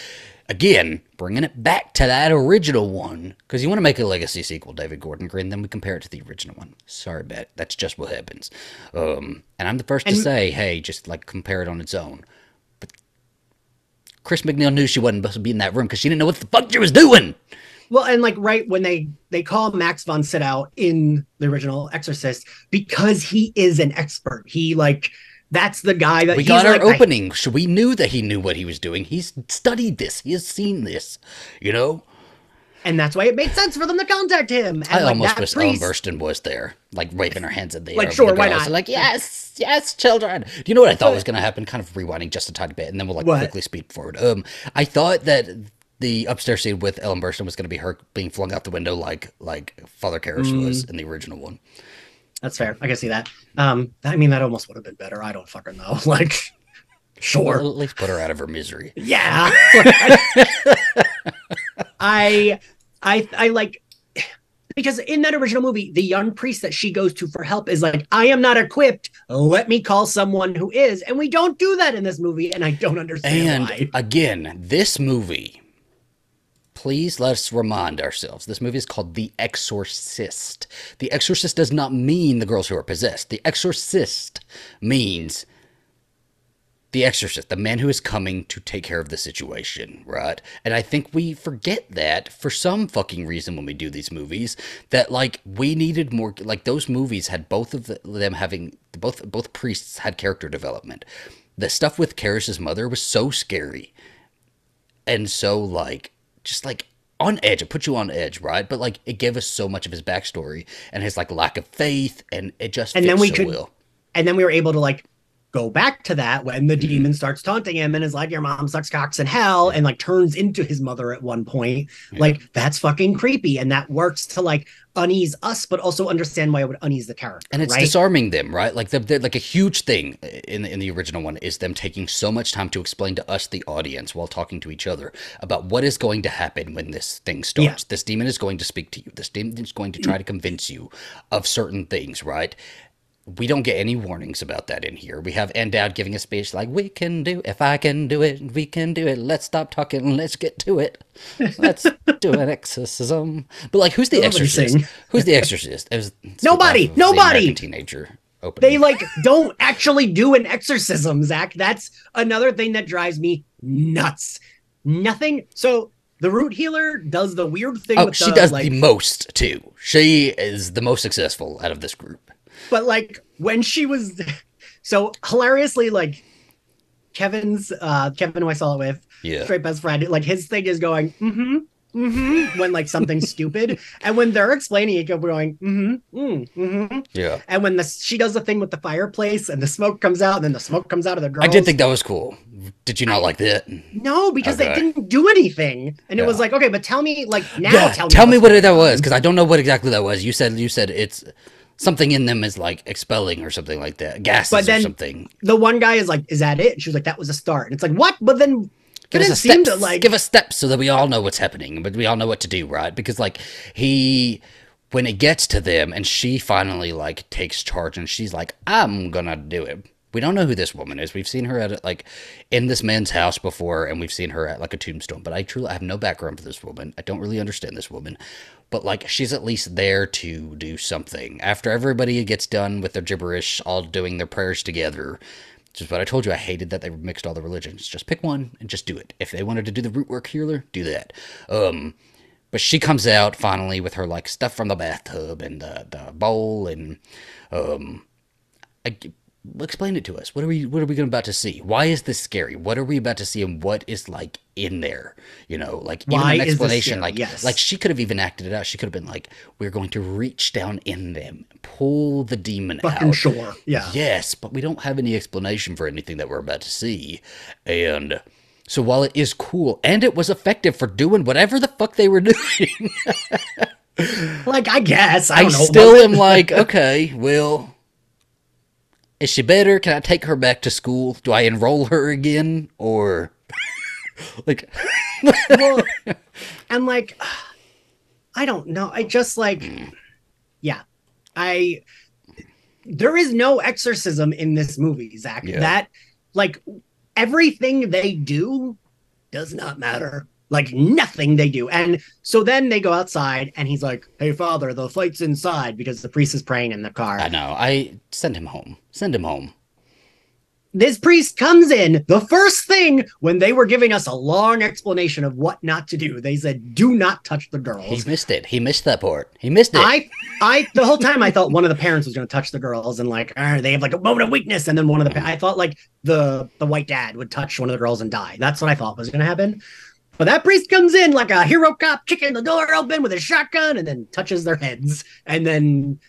again, bringing it back to that original one. Because you want to make a legacy sequel, David Gordon Green, then we compare it to the original one. Sorry, bet that's just what happens. Um, and I'm the first to And- say, hey, just like compare it on its own. But Chris MacNeil knew she wasn't supposed to be in that room because she didn't know what the fuck she was doing. Well, and like right when they they call Max von Sydow in the original Exorcist because he is an expert. He like that's the guy that We he's got our like, opening. So we knew that he knew what he was doing. He's studied this. He has seen this. You know? and that's why it made sense for them to contact him. And I like, almost that wish Ellen priest- Burstyn was there, like waving her hands in the air. Like, sure, why not? Like, yes, yes, children. Do you know what I thought was going to happen? Kind of rewinding just a tiny bit, and then we'll like What? quickly speed forward. Um, I thought that the upstairs scene with Ellen Burstyn was going to be her being flung out the window, like like Father Karras Mm. was in the original one. That's fair. I can see that. Um, I mean, that almost would have been better. I don't fucking know. Like, sure. at least put her out of her misery. Yeah. I, I, I like because in that original movie, the young priest that she goes to for help is like, I am not equipped. Let me call someone who is. And we don't do that in this movie, and I don't understand And why. again, this movie, please let's remind ourselves this movie is called The Exorcist. The Exorcist does not mean the girls who are possessed. The Exorcist means the exorcist, the man who is coming to take care of the situation, right? And I think we forget that for some fucking reason when we do these movies that like we needed more like those movies had both of them having both both priests had character development. The stuff with Karras' mother was so scary and so like just like on edge. It put you on edge, right? But like it gave us so much of his backstory and his like lack of faith, and it just And then we so could- well. And then we were able to like go back to that when the Mm-hmm. demon starts taunting him and is like, Your mom sucks cocks in hell, and like turns into his mother at one point. Yeah. Like, that's fucking creepy. And that works to like unease us, but also understand why it would unease the character. and it's right? disarming them, right? Like the, the, like a huge thing in the, in the original one is them taking so much time to explain to us, the audience, while talking to each other about what is going to happen when this thing starts. This demon is going to speak to you. This demon is going to try to convince you of certain things, right? We don't get any warnings about that in here. We have Ann Dowd giving a speech like, "We can do. If I can do it, we can do it. Let's stop talking. Let's get to it. Let's do an exorcism." But like, who's the exorcist? Who's the exorcist? It was Nobody! Nobody! Teenager. Opening. they like don't actually do an exorcism, Zach. That's another thing that drives me nuts. Nothing. So the root healer does the weird thing. Oh, with she the, does like, the most too. She is the most successful out of this group. But like when she was so hilariously like Kevin's uh Kevin who I saw it with Yeah. straight best friend like his thing is going mm-hmm mm-hmm when like something's stupid and when they're explaining it kept going mm-hmm mm, mm-hmm Yeah. and when the she does the thing with the fireplace and the smoke comes out and then the smoke comes out of the girls I did think that was cool. Did you not like that? no because they didn't do anything and it was like okay but tell me like now yeah. tell Tell, me, me what's what that was because I don't know what exactly that was. You said you said it's something in them is like expelling or something like that. Gases But then- or something. the one guy is like is that it and she was like that was a start and it's like what but then Give it us a didn't steps. to like Give us steps so that we all know what's happening, but we all know what to do, right? Because like he when it gets to them and she finally like takes charge and she's like, I'm gonna do it. We don't know who this woman is. We've seen her at like in this man's house before, and we've seen her at like a tombstone. But I truly I have no background for this woman. I don't really understand this woman. But like she's at least there to do something. After everybody gets done with their gibberish, all doing their prayers together, which is what I told you. I hated that they mixed all the religions. Just pick one and just do it. If they wanted to do the root work healer, do that. Um, but she comes out finally with her like stuff from the bathtub and the, the bowl and um, I, explain it to us. What are we what are we about to see? Why is this scary? What are we about to see and what is like in there? You know, like Why even an explanation. Like Yes. like she could have even acted it out. She could have been like, "We're going to reach down in them, pull the demon fucking out." sure yeah Yes, but we don't have any explanation for anything that we're about to see. And so while it is cool and it was effective for doing whatever the fuck they were doing, like I guess I, I still am like, okay, well, is she better? Can I take her back to school? Do I enroll her again, or like? well, and like I don't know. I just like yeah. I there is no exorcism in this movie, Zach. Yeah. That like everything they do does not matter. Like nothing they do. And so then they go outside and he's like, Hey father, the flight's inside because the priest is praying in the car. I know. I send him home. Send him home. this priest comes in the first thing when they were giving us a long explanation of what not to do they said do not touch the girls." He missed it. He missed that part. He missed it. i i the whole time i thought one of the parents was going to touch the girls and like "Ah, they have like a moment of weakness and then one of the i thought like the the white dad would touch one of the girls and die that's what i thought was going to happen but that priest comes in like a hero cop kicking the door open with a shotgun and then touches their heads and then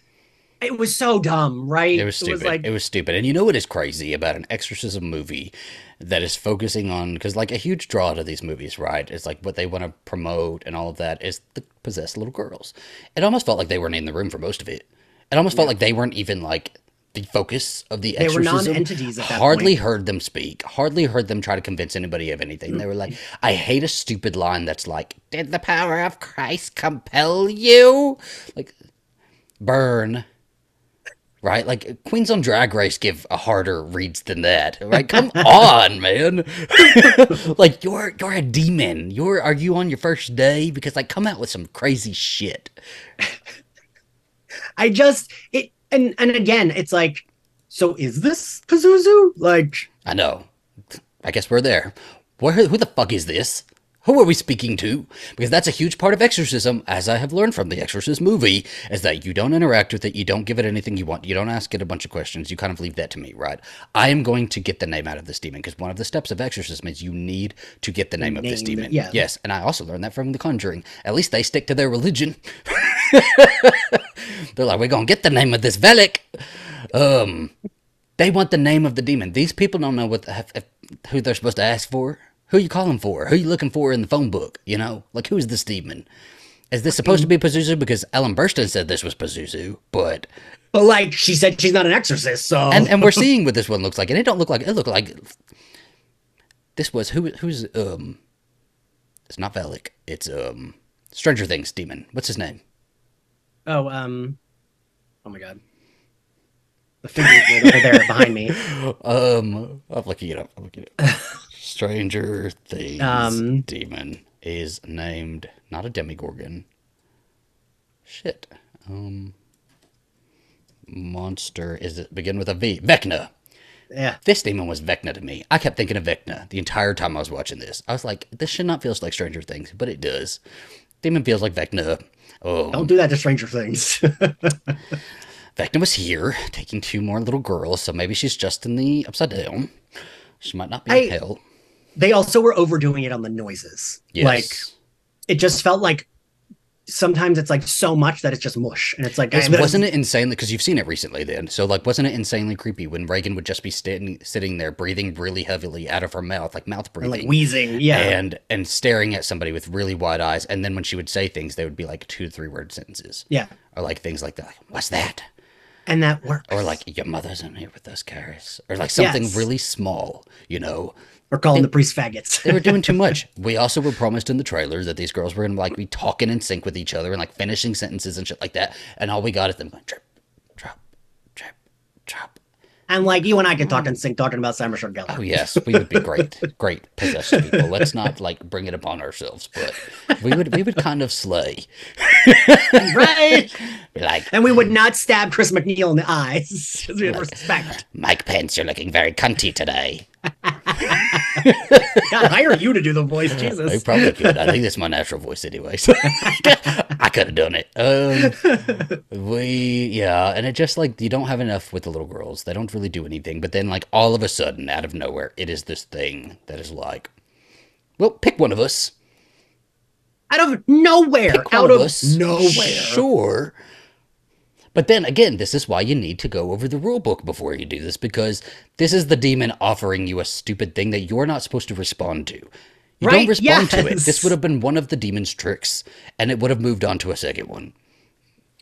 it was so dumb right It was stupid. like it was stupid. And you know what is crazy about an exorcism movie that is focusing on because like a huge draw to these movies, right? It's like what they want to promote and all of that is the possessed little girls. It almost felt like they weren't in the room for most of it. It almost felt like they weren't even like the focus of the They were exorcism. non-entities at that hardly point. heard them speak. Hardly heard them try to convince anybody of anything. They were like, I hate a stupid line that's like, "Did the power of Christ compel you?" Like, burn right? Like Queens on Drag Race give a harder reads than that, right? Come on, man! like you're you're a demon. You're are you on your first day? Because like come out with some crazy shit. I just it and and again, it's like, so is this Pazuzu? Like, I know. I guess we're there. Where who the fuck is this? Who are we speaking to? Because that's a huge part of exorcism, as I have learned from the Exorcist movie, is that you don't interact with it, you don't give it anything you want, you don't ask it a bunch of questions, you kind of leave that to me, right? I am going to get the name out of this demon, because one of the steps of exorcism is you need to get the name of this Name demon. yeah. Yes, and I also learned that from The Conjuring. At least they stick to their religion. They're like, we're gonna get the name of this Valak. Um, they want the name of the demon. These people don't know what the, if, who they're supposed to ask for. Who you calling for? Who you looking for in the phone book? You know, like who's this demon? Is this supposed to be Pazuzu? Because Ellen Burstyn said this was Pazuzu, but but like she said, she's not an exorcist, so and and we're seeing what this one looks like, and it don't look like it looked like this was who who's um. It's not Valak. It's um Stranger Things demon. What's his name? Oh um, oh my god, the figures right over there behind me. Um, I'm looking it up. I'm looking it up. Stranger Things Um, demon is named not a Demogorgon. Shit. Um, monster is it begin with a V? Vecna. Yeah, This demon was Vecna to me. I kept thinking of Vecna the entire time I was watching this. I was like, this should not feel like Stranger Things, but it does. Demon feels like Vecna. Oh, don't do that to Stranger Things. Vecna was here taking two more little girls, so maybe she's just in the upside down. She might not be in hell. they also were overdoing it on the noises. Yes. Like it just felt like sometimes it's like so much that it's just mush, and it's like It's- wasn't it insanely because you've seen it recently then so like wasn't it insanely creepy when regan would just be standing sitting there breathing really heavily out of her mouth like mouth breathing like wheezing? Yeah, and and staring at somebody with really wide eyes and then when she would say things they would be like two to three word sentences yeah, or like things like that like, what's that and that works. or like your mother's in here with us Karras. or like something Yes. really small you know or calling the priest faggots. they were doing too much. We also were promised in the trailer that these girls were gonna like be talking in sync with each other and like finishing sentences and shit like that. And all we got is them going trip, drop, trip, drop. and like you and I can talk in sync, talking about Simon Geller. Oh yes, we would be great, great possessed people. Let's not like bring it upon ourselves, but we would we would kind of slay. right? Like And we would um, not stab Chris MacNeil in the eyes because we had respect. Mike Pence, you're looking very cunty today. God, hire you to do the voice, I Jesus. probably could. I think that's my natural voice anyway. So I could have done it. Um, we, yeah, and it just like you don't have enough with the little girls. They don't really do anything. But then, like all of a sudden, out of nowhere, it is this thing that is like, well, pick one of us. Out of nowhere, Pick out of of nowhere. Sure. But then again, this is why you need to go over the rule book before you do this because this is the demon offering you a stupid thing that you're not supposed to respond to. You Right, don't respond to it. This would have been one of the demon's tricks, and it would have moved on to a second one.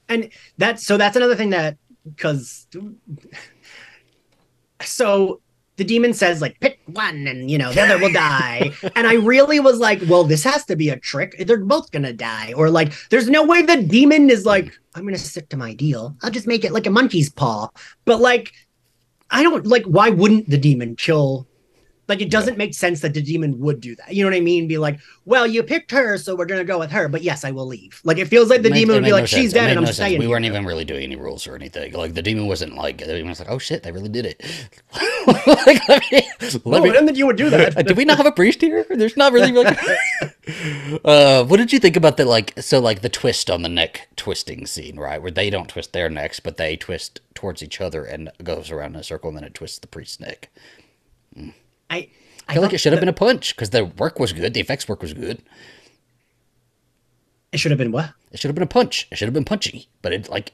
and that's so that's another thing that because so the demon says like pick one and you know the other will die. And i really was like well this has to be a trick. They're both gonna die. Or like there's no way the demon is like i'm gonna stick to my deal. I'll just make it like a monkey's paw. But like i don't like why wouldn't the demon kill like it doesn't make sense that the demon would do that you know what i mean be like well you picked her so we're gonna go with her but yes i will leave like it feels like the It demon would be no like she's sense. It dead and i'm no sense. staying We weren't even really doing any rules or anything. Like the demon wasn't like the demon was like, "Oh shit, they really did it." like, let me, let Oh, me- I didn't think you would do that. Do we not have a priest here? There's not really like. uh, what did you think about the like? So like the twist on the neck twisting scene, right? Where they don't twist their necks, but they twist towards each other and goes around in a circle, and then it twists the priest's neck. I, I feel like it should have been a punch because the work was good, the effects work was good. It should have been what? It should have been a punch. It should have been punchy, but it like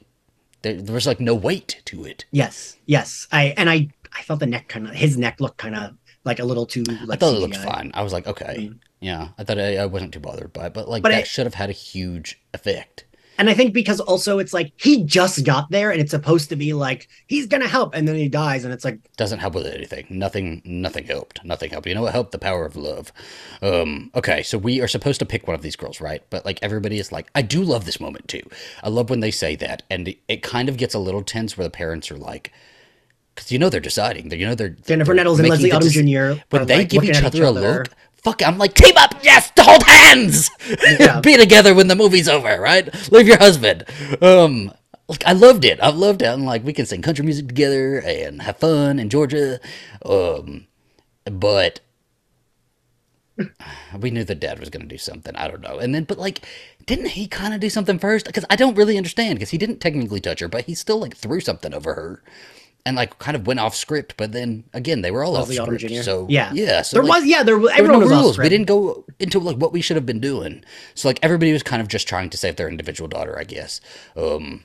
there, there was like no weight to it. Yes, yes. I and I I felt the neck kind of his neck looked kind of like a little too. I Like thought it looked fine. I was like, okay, Mm. yeah. I thought I, I wasn't too bothered by it, but like But that should have had a huge effect. And I think because also it's like he just got there and it's supposed to be like he's gonna help and then he dies and it's like Doesn't help with anything. Nothing. Nothing helped. Nothing helped. You know what helped? The power of love. Um. Okay. So we are supposed to pick one of these girls, right? But like everybody is like, I do love this moment too. I love when they say that, and it, it kind of gets a little tense where the parents are like. Because you know they're deciding. They, you know they're Jennifer they're Nettles and Leslie Odom Jr. are, they like, give looking each other a look, fuck, I'm like, team up, yes, to hold hands, Yeah. be together when the movie's over, right? Leave your husband. Um, like, I loved it. I loved it. I'm like, we can sing country music together and have fun in Georgia. Um, but we knew that dad was going to do something. I don't know. And then, but like, didn't he kind of do something first? Because I don't really understand. Because he didn't technically touch her, but he still like threw something over her. And like kind of went off script, but then again they were all Leslie off Odom script. Jr. So yeah, yeah. So there like, was yeah there was there were everyone no was off rules. We didn't go into like what we should have been doing. So like everybody was kind of just trying to save their individual daughter, I guess. Um,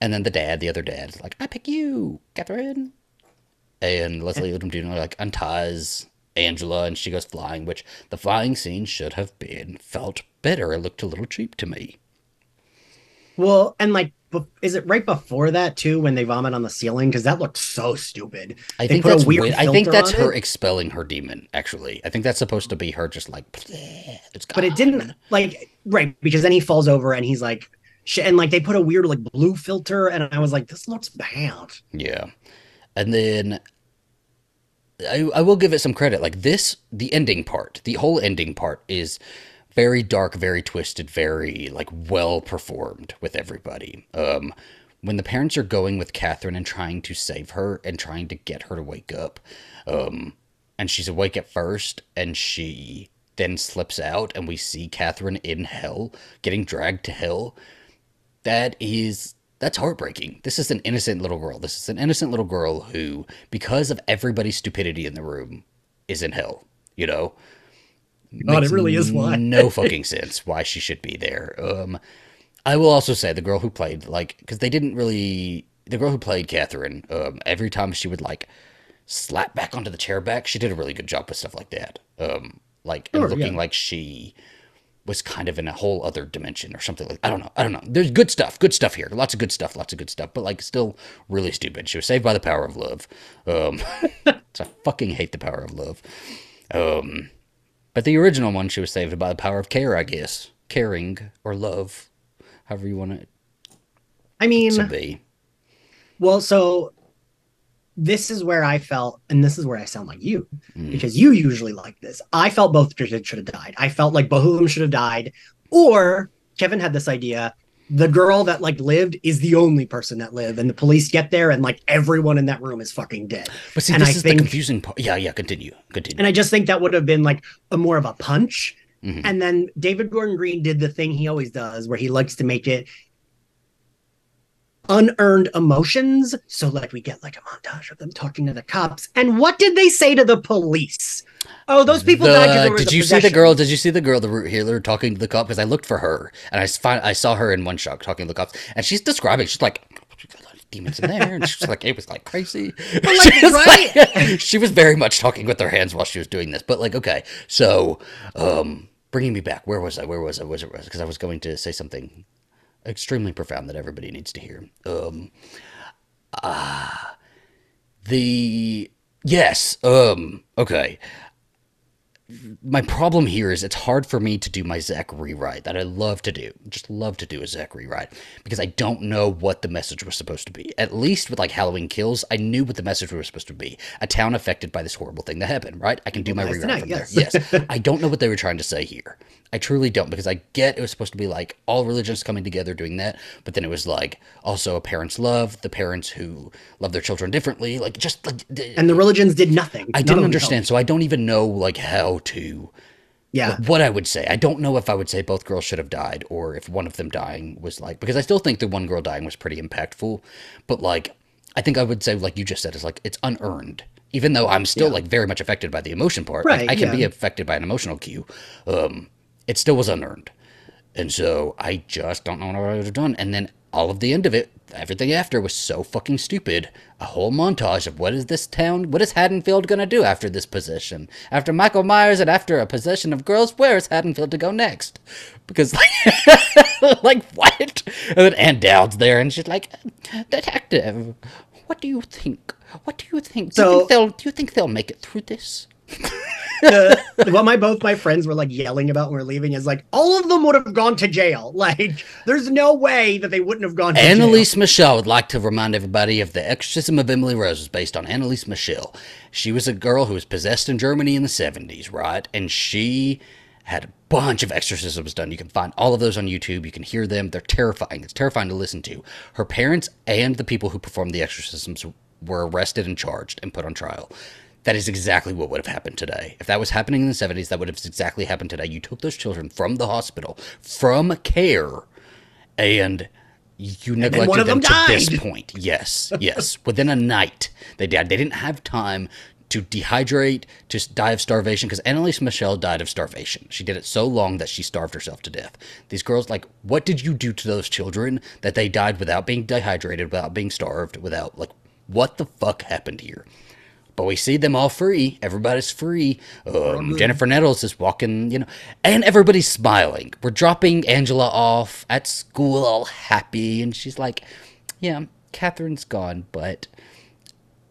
and then the dad, the other dad, like, "I pick you, Catherine." And Leslie Odom Jr. like unties Angela, and she goes flying. Which the flying scene should have been felt better. It looked a little cheap to me. Well, and like, bef- is it right before that too when they vomit on the ceiling? Because that looked so stupid. I They think that's weird. I think that's her it. expelling her demon. Actually, I think that's supposed to be her just like. It's but it didn't like right because then he falls over and he's like sh- and like they put a weird like blue filter and i was like this looks bad Yeah. And then I, I will give it some credit. Like this, the ending part, the whole ending part is very dark, very twisted, very like well performed with everybody. Um, when the parents are going with Catherine and trying to save her and trying to get her to wake up, um, and she's awake at first, and she then slips out, and we see Catherine in hell, getting dragged to hell that is that's heartbreaking. This is an innocent little girl. This is an innocent little girl who, because of everybody's stupidity in the room, is in hell. You know, God, it really is why. no fucking sense why she should be there. Um, I will also say the girl who played like because they didn't really the girl who played Catherine. Um, every time she would like slap back onto the chair back, she did a really good job with stuff like that. Um, like Sure, looking yeah. like she was kind of in a whole other dimension or something like I don't know. I don't know. There's good stuff, good stuff here. Lots of good stuff, lots of good stuff, but like still really stupid. She was saved by the power of love. Um so I fucking hate the power of love. Um but the original one she was saved by the power of care, I guess. Caring or love. However you want it i mean to be. well so this is where i felt and this is where i sound like you Mm. because you usually like this i felt both should should have died i felt like both of them should have died or kevin had this idea the girl that like lived is the only person that lived and the police get there and like everyone in that room is fucking dead But see, and this I is think- the confusing part. Yeah, yeah, continue. Continue. And I just think that would have been like a more of a punch. Mhm. And then David Gordon Green did the thing he always does, where he likes to make it unearned emotions. So like we get like a montage of them talking to the cops. And what did they say to the police? Oh, those people The- died. did you see the girl? Did you see the girl, the root healer, talking to the cop? Because I looked for her and I find I saw her in one shot talking to the cops, and she's describing. She's like, demons in there, and she's like, it was like crazy. like, she, was right? like- she was very much talking with her hands while she was doing this. But like, okay, so um, bringing me back, where was I? Where was I? Was it because I was going to say something extremely profound that everybody needs to hear. Um, ah, the yes, um, okay my problem here is it's hard for me to do my Zach rewrite that I love to do. Just love to do a Zach rewrite because I don't know what the message was supposed to be. At least with like Halloween Kills, I knew what the message was supposed to be. A town affected by this horrible thing that happened, right? I can do my rewrite from yes. there. Yes. I don't know what they were trying to say here. I truly don't because I get it was supposed to be like all religions coming together doing that, but then it was like also a parent's love, the parents who love their children differently, like just like and the religions did nothing. I None didn't understand, so I don't even know like how to. Yeah, what I would say. I don't know if I would say both girls should have died or if one of them dying was like because I still think the one girl dying was pretty impactful, but like I think I would say like you just said is like it's unearned. Even though I'm still like very much affected by the emotion part, like, Right, I can be affected by an emotional cue. Um, it still was unearned, and so I just don't know what I would have done. And then all of the end of it, everything after was so fucking stupid. A whole montage of what is this town, what is Haddonfield gonna do after this possession? After Michael Myers and after a possession of girls, where is Haddonfield to go next? Because like, like what? And then Ann Dowd's there, and she's like, "Detective, what do you think? What do you think? Do you So- think they'll? Do you think they'll make it through this?" the, what my both my friends were like yelling about when we are leaving is like all of them would have gone to jail. Like, there's no way that they wouldn't have gone to jail. Annalise Michelle would like to remind everybody of the exorcism of Emily Rose was based on Anneliese Michel. She was a girl who was possessed in Germany in the 70s, right? And she had a bunch of exorcisms done. You can find all of those on YouTube. You can hear them. They're terrifying. It's terrifying to listen to. Her parents and the people who performed the exorcisms were arrested and charged and put on trial. That is exactly what would have happened today. If that was happening in the 70s, that would have exactly happened today. You took those children from the hospital, from care, and you neglected of them, them to this point. Yes, yes. Within a night, they died. They didn't have time to dehydrate, to die of starvation, because Anneliese Michel died of starvation. She did it so long that she starved herself to death. These girls, like, what did you do to those children that they died without being dehydrated, without being starved, without, like, what the fuck happened here? But we see them all free. Everybody's free. Um, Jennifer Nettles is walking, you know, and everybody's smiling. We're dropping Angela off at school all happy, and she's like, Yeah, Catherine's gone, but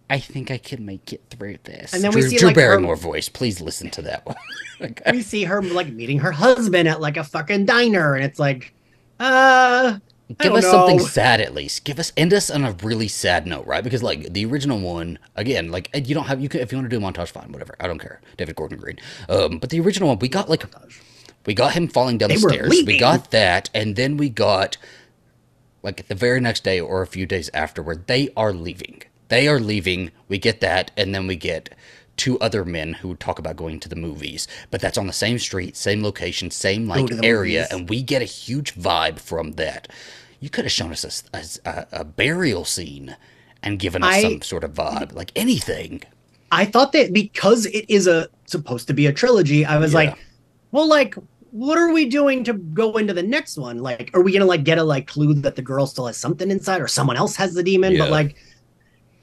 I think I can make it through this. And then we see, Drew like, her- Barrymore voice. Please listen to that one. Okay. we see her like meeting her husband at like a fucking diner, and it's like, uh, Give us something sad at least. Give us end us on a really sad note, right? Because like the original one, again, like you don't have you can if you want to do a montage, fine, whatever. I don't care. David Gordon Green. Um, but the original one, we got like we got him falling down They the stairs. We got that, and then we got like the very next day or a few days afterward, they are leaving. They are leaving. We get that, and then we get two other men who talk about going to the movies, but that's on the same street, same location, same like area, movies. and we get a huge vibe from that. You could have shown us a, a, a burial scene and given us I- some sort of vibe, like anything. I thought that because it is a supposed to be a trilogy, I was Yeah. like, well, like, what are we doing to go into the next one? Like, are we gonna like get a like clue that the girl still has something inside, or someone else has the demon? Yeah. But like,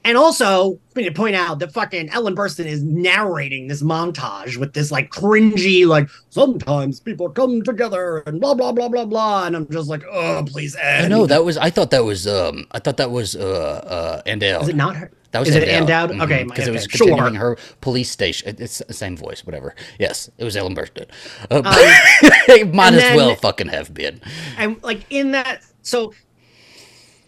and also we need to point out that fucking Ellen Burstyn is narrating this montage with this like cringy, like sometimes people come together and blah blah blah blah blah, and I'm just like, oh, please end. I know that was. I thought that was. Um, I thought that was. Uh, uh, Ann Dowd. Is it not her? That was Is it Dowd? Dowd? Okay, because it was okay, sure. continuing her police station. It's the same voice, whatever. Yes, it was Ellen Burstyn. Uh, it might Um, as then- well fucking have been. and like in that so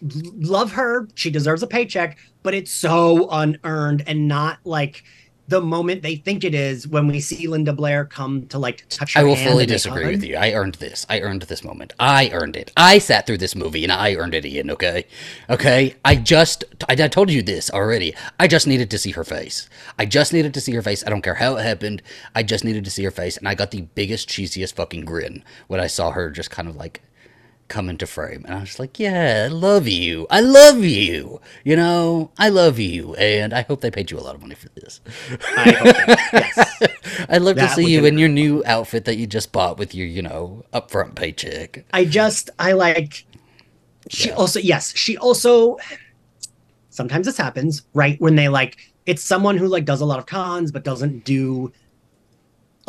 love her she deserves a paycheck but it's so unearned and not like the moment they think it is when we see linda blair come to like touch her I will fully disagree hug. with you. I earned this. I earned this moment. I earned it. I sat through this movie and I earned it, Ian. Okay, okay. I just. I, I told you this already. I just needed to see her face. I just needed to see her face. I don't care how it happened. I just needed to see her face, and I got the biggest cheesiest fucking grin when I saw her just kind of like come into frame and i was like yeah i love you i love you you know i love you and i hope they paid you a lot of money for this I hope that- yes. i'd love to see you in your new outfit that you just bought with your you know upfront paycheck i just i like she Yeah. also yes she also sometimes this happens, right? When they like it's someone who like does a lot of cons but doesn't do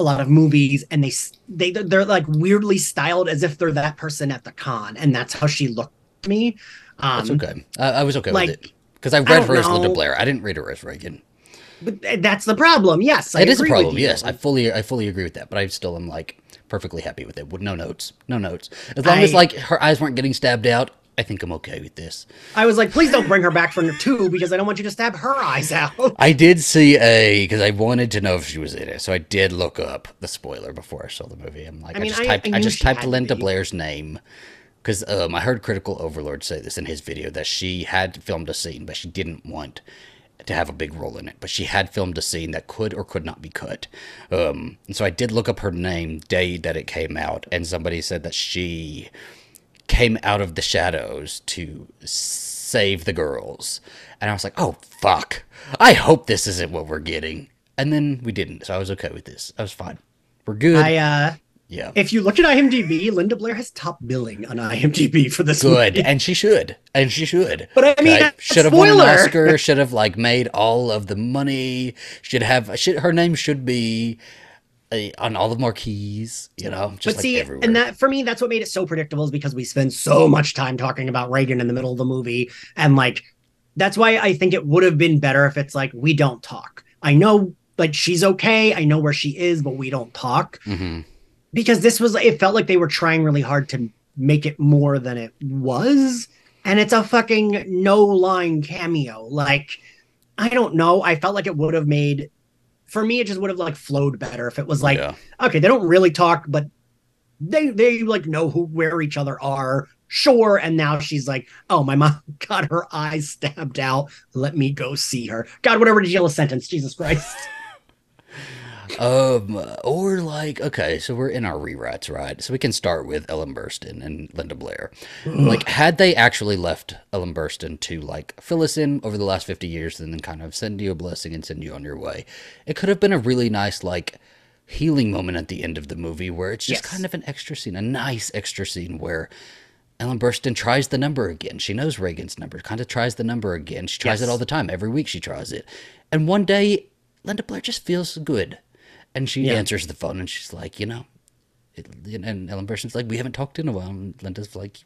a lot of movies and they they they're like weirdly styled as if they're that person at the con and that's how she looked to me. Um, that's okay. I, I was okay like, with it. Because i read I her as linda blair. I didn't read her as regan but that's the problem. Yes I it is a problem yes. I fully i fully agree with that but i still am like perfectly happy with it. With no notes. No notes. As long I, as like her eyes weren't getting stabbed out I think I'm okay with this. I was like, please don't bring her back for two because I don't want you to stab her eyes out. I did see a because I wanted to know if she was in it, so I did look up the spoiler before I saw the movie. I'm like, I, mean, I just typed, I, I just typed Linda Blair's name because um, I heard Critical Overlord say this in his video that she had filmed a scene, but she didn't want to have a big role in it, but she had filmed a scene that could or could not be cut. Um, and so I did look up her name day that it came out, and somebody said that she came out of the shadows to save the girls. And I was like, oh, fuck. I hope this isn't what we're getting. And then we didn't. So I was okay with this. I was fine. We're good. I, uh, yeah. If you look at IMDb, Linda Blair has top billing on IMDb for this Good, movie. and she should, and she should. But I mean, should have won an Oscar. Should have like made all of the money. Should have. Should her name should be on all the marquees, you know, just but see, like everywhere. and that for me, that's what made it so predictable is because we spend so much time talking about Regan in the middle of the movie, and like that's why I think it would have been better if it's like we don't talk. I know, like she's okay. I know where she is, but we don't talk mm-hmm. because this was. It felt like they were trying really hard to make it more than it was, and it's a fucking no line cameo. Like I don't know. I felt like it would have made for me, it just would have like flowed better if it was like, yeah. okay, they don't really talk, but they they like know who where each other are. Sure. And now she's like, oh, my mom got her eyes stabbed out. Let me go see her. God, whatever jail sentence. Jesus Christ. Um, or like, okay, so we're in our rewrites, right? So we can start with Ellen Burstyn and Linda Blair. like, had they actually left Ellen Burstyn to like fill us in over the last 50 years and then kind of send you a blessing and send you on your way, it could have been a really nice, like, healing moment at the end of the movie where it's just yes. kind of an extra scene, a nice extra scene where Ellen Burstyn tries the number again. She knows Regan's number, kind of tries the number again. She tries yes. it all the time. Every week she tries it. And one day, Linda Blair just feels good. And she yeah. answers the phone and she's like, you know, it, and Ellen Burstyn's like, we haven't talked in a while. And Linda's like,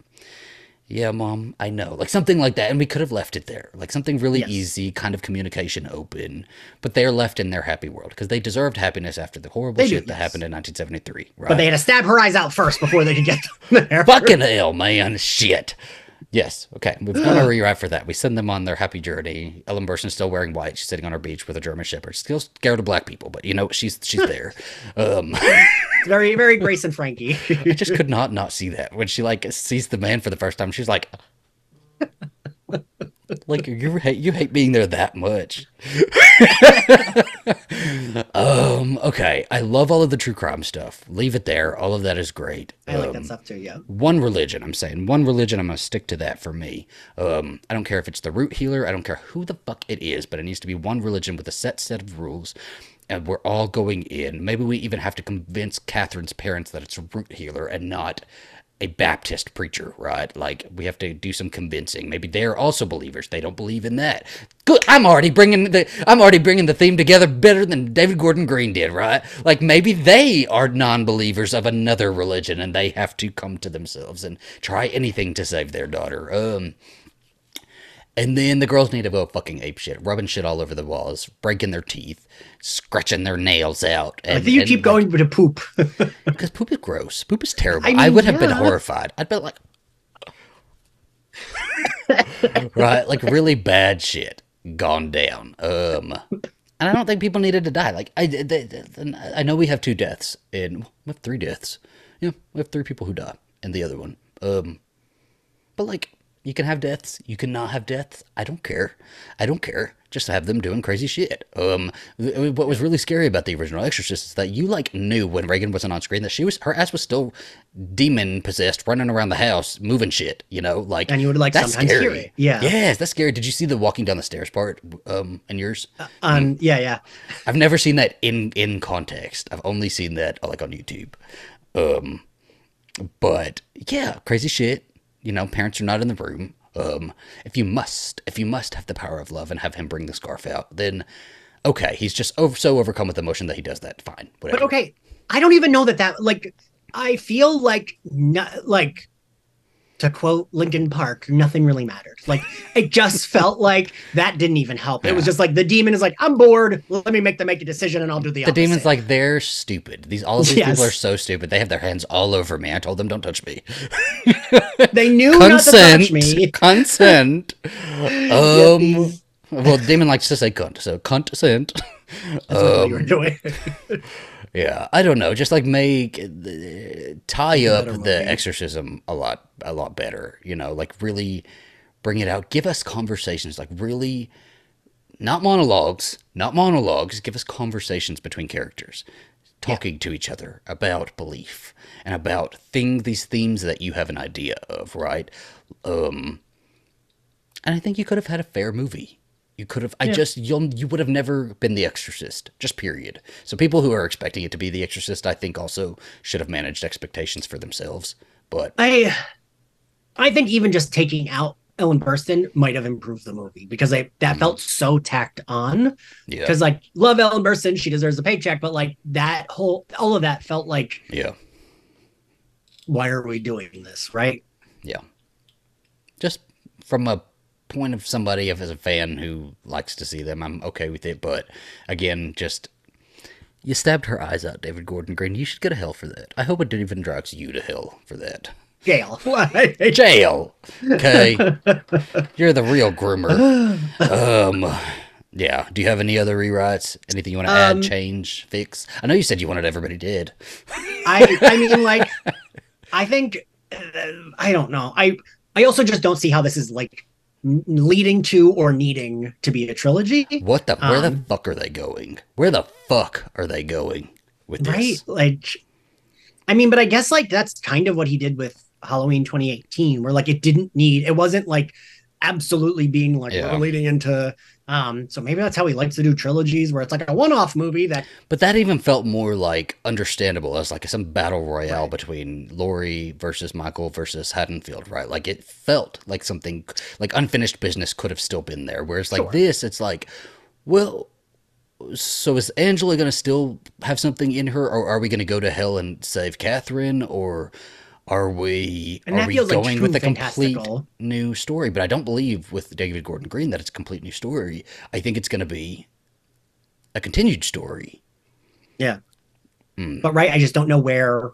yeah, mom, I know. Like something like that. And we could have left it there. Like something really yes. easy, kind of communication open. But they're left in their happy world because they deserved happiness after the horrible they shit do, that yes. happened in 1973. Right? But they had to stab her eyes out first before they could get there. Fucking hell, man. Shit. Yes. Okay. We've done a rewrite for that. We send them on their happy journey. Ellen Burstyn's still wearing white. She's sitting on her beach with a German Shepherd. Still scared of black people, but you know she's she's there. Um, very very Grace and Frankie. I just could not not see that when she like sees the man for the first time. She's like, like you hate you hate being there that much. um. Okay. I love all of the true crime stuff. Leave it there. All of that is great. I like um, that stuff too. Yeah. One religion. I'm saying one religion. I'm gonna stick to that for me. Um. I don't care if it's the root healer. I don't care who the fuck it is, but it needs to be one religion with a set set of rules. And we're all going in. Maybe we even have to convince Catherine's parents that it's a root healer and not a Baptist preacher, right? Like we have to do some convincing. Maybe they're also believers. They don't believe in that. Good. I'm already bringing the I'm already bringing the theme together better than David Gordon Green did, right? Like maybe they are non-believers of another religion and they have to come to themselves and try anything to save their daughter. Um and then the girls need to go fucking ape shit, rubbing shit all over the walls, breaking their teeth, scratching their nails out. And, I think you keep going like, to poop. because poop is gross. Poop is terrible. I, mean, I would have been horrified. I'd be like, right, like really bad shit gone down. Um, and I don't think people needed to die. Like I, they, they, I know we have two deaths and we have three deaths. Yeah, we have three people who die, and the other one. Um, but like you can have deaths. You can not have deaths. I don't care. I don't care. Just have them doing crazy shit. Um, what was really scary about the original Exorcist is that you like knew when Regan wasn't on screen that she was her ass was still demon possessed, running around the house, moving shit. You know, like and you would like that's sometimes scary. Yeah, yes, that's scary. Did you see the walking down the stairs part? Um, in yours? Uh, um, yeah, yeah. I've never seen that in in context. I've only seen that like on YouTube. Um, but yeah, crazy shit you know, parents are not in the room. Um, if you must, if you must have the power of love and have him bring the scarf out, then okay, he's just over, so overcome with emotion that he does that. Fine, whatever. But okay, I don't even know that that like I feel like not like to quote Linkin Park, nothing really mattered. Like it just felt like that didn't even help. It was just like the demon is like, I'm bored. Let me make them make a decision and I'll do the the demon's opposite." like they're stupid. These all of these Yes. people are so stupid. They have their hands all over me. I told them don't touch me. they knew not to touch Consent. me. Consent. Um. these- Well, demon likes to say cunt, so consent. That's what you were Um, doing. Yeah, I don't know. Just like make uh, tie up the movie. exorcism a lot, a lot better. You know, like really bring it out. Give us conversations. Like really, not monologues, not monologues. Give us conversations between characters, talking to each other about belief and about thing these themes that you have an idea of, right? Um, and I think you could have had a fair movie. You could have. I just you'll you would have never been The Exorcist. Just period. So people who are expecting it to be The Exorcist, I think, also should have managed expectations for themselves. But I I think even just taking out Ellen Burstyn might have improved the movie because I that mm-hmm. felt so tacked on. yeah, Because like love Ellen Burstyn, she deserves a paycheck, but like that whole all of that felt like yeah, why are we doing this, right? yeah. Just from a point of somebody of as a fan who likes to see them, I'm okay with it. But again, just you stabbed her eyes out, David Gordon Green. You should go to hell for that. I hope it even drags you to hell for that. Jail. jail. Okay, you're the real groomer. Um, yeah. Do you have any other rewrites? Anything you want to Um, add, change, fix? I know you said you wanted everybody dead. I I mean like I think uh, I don't know. I I also just don't see how this is like leading to or needing to be a trilogy. What the? Where the Um, fuck are they going? Where the fuck are they going with this? right like i mean but i guess like that's kind of what he did with halloween 2018 where like it didn't need it wasn't like absolutely being like Yeah. leading into um so maybe that's how he likes to do trilogies where it's like a one-off movie that But that even felt more like understandable as like some battle royale Right. between Laurie versus Michael versus Haddonfield, right? Like it felt like something like unfinished business could have still been there. Whereas like Sure. this, it's like, well, so is Angela going to still have something in her, or are we going to go to hell and save Catherine, or are we And are we feels like going with a complete new story? But I don't believe with David Gordon Green that it's a complete new story. I think it's going to be a continued story. yeah Hmm. but right i just don't know where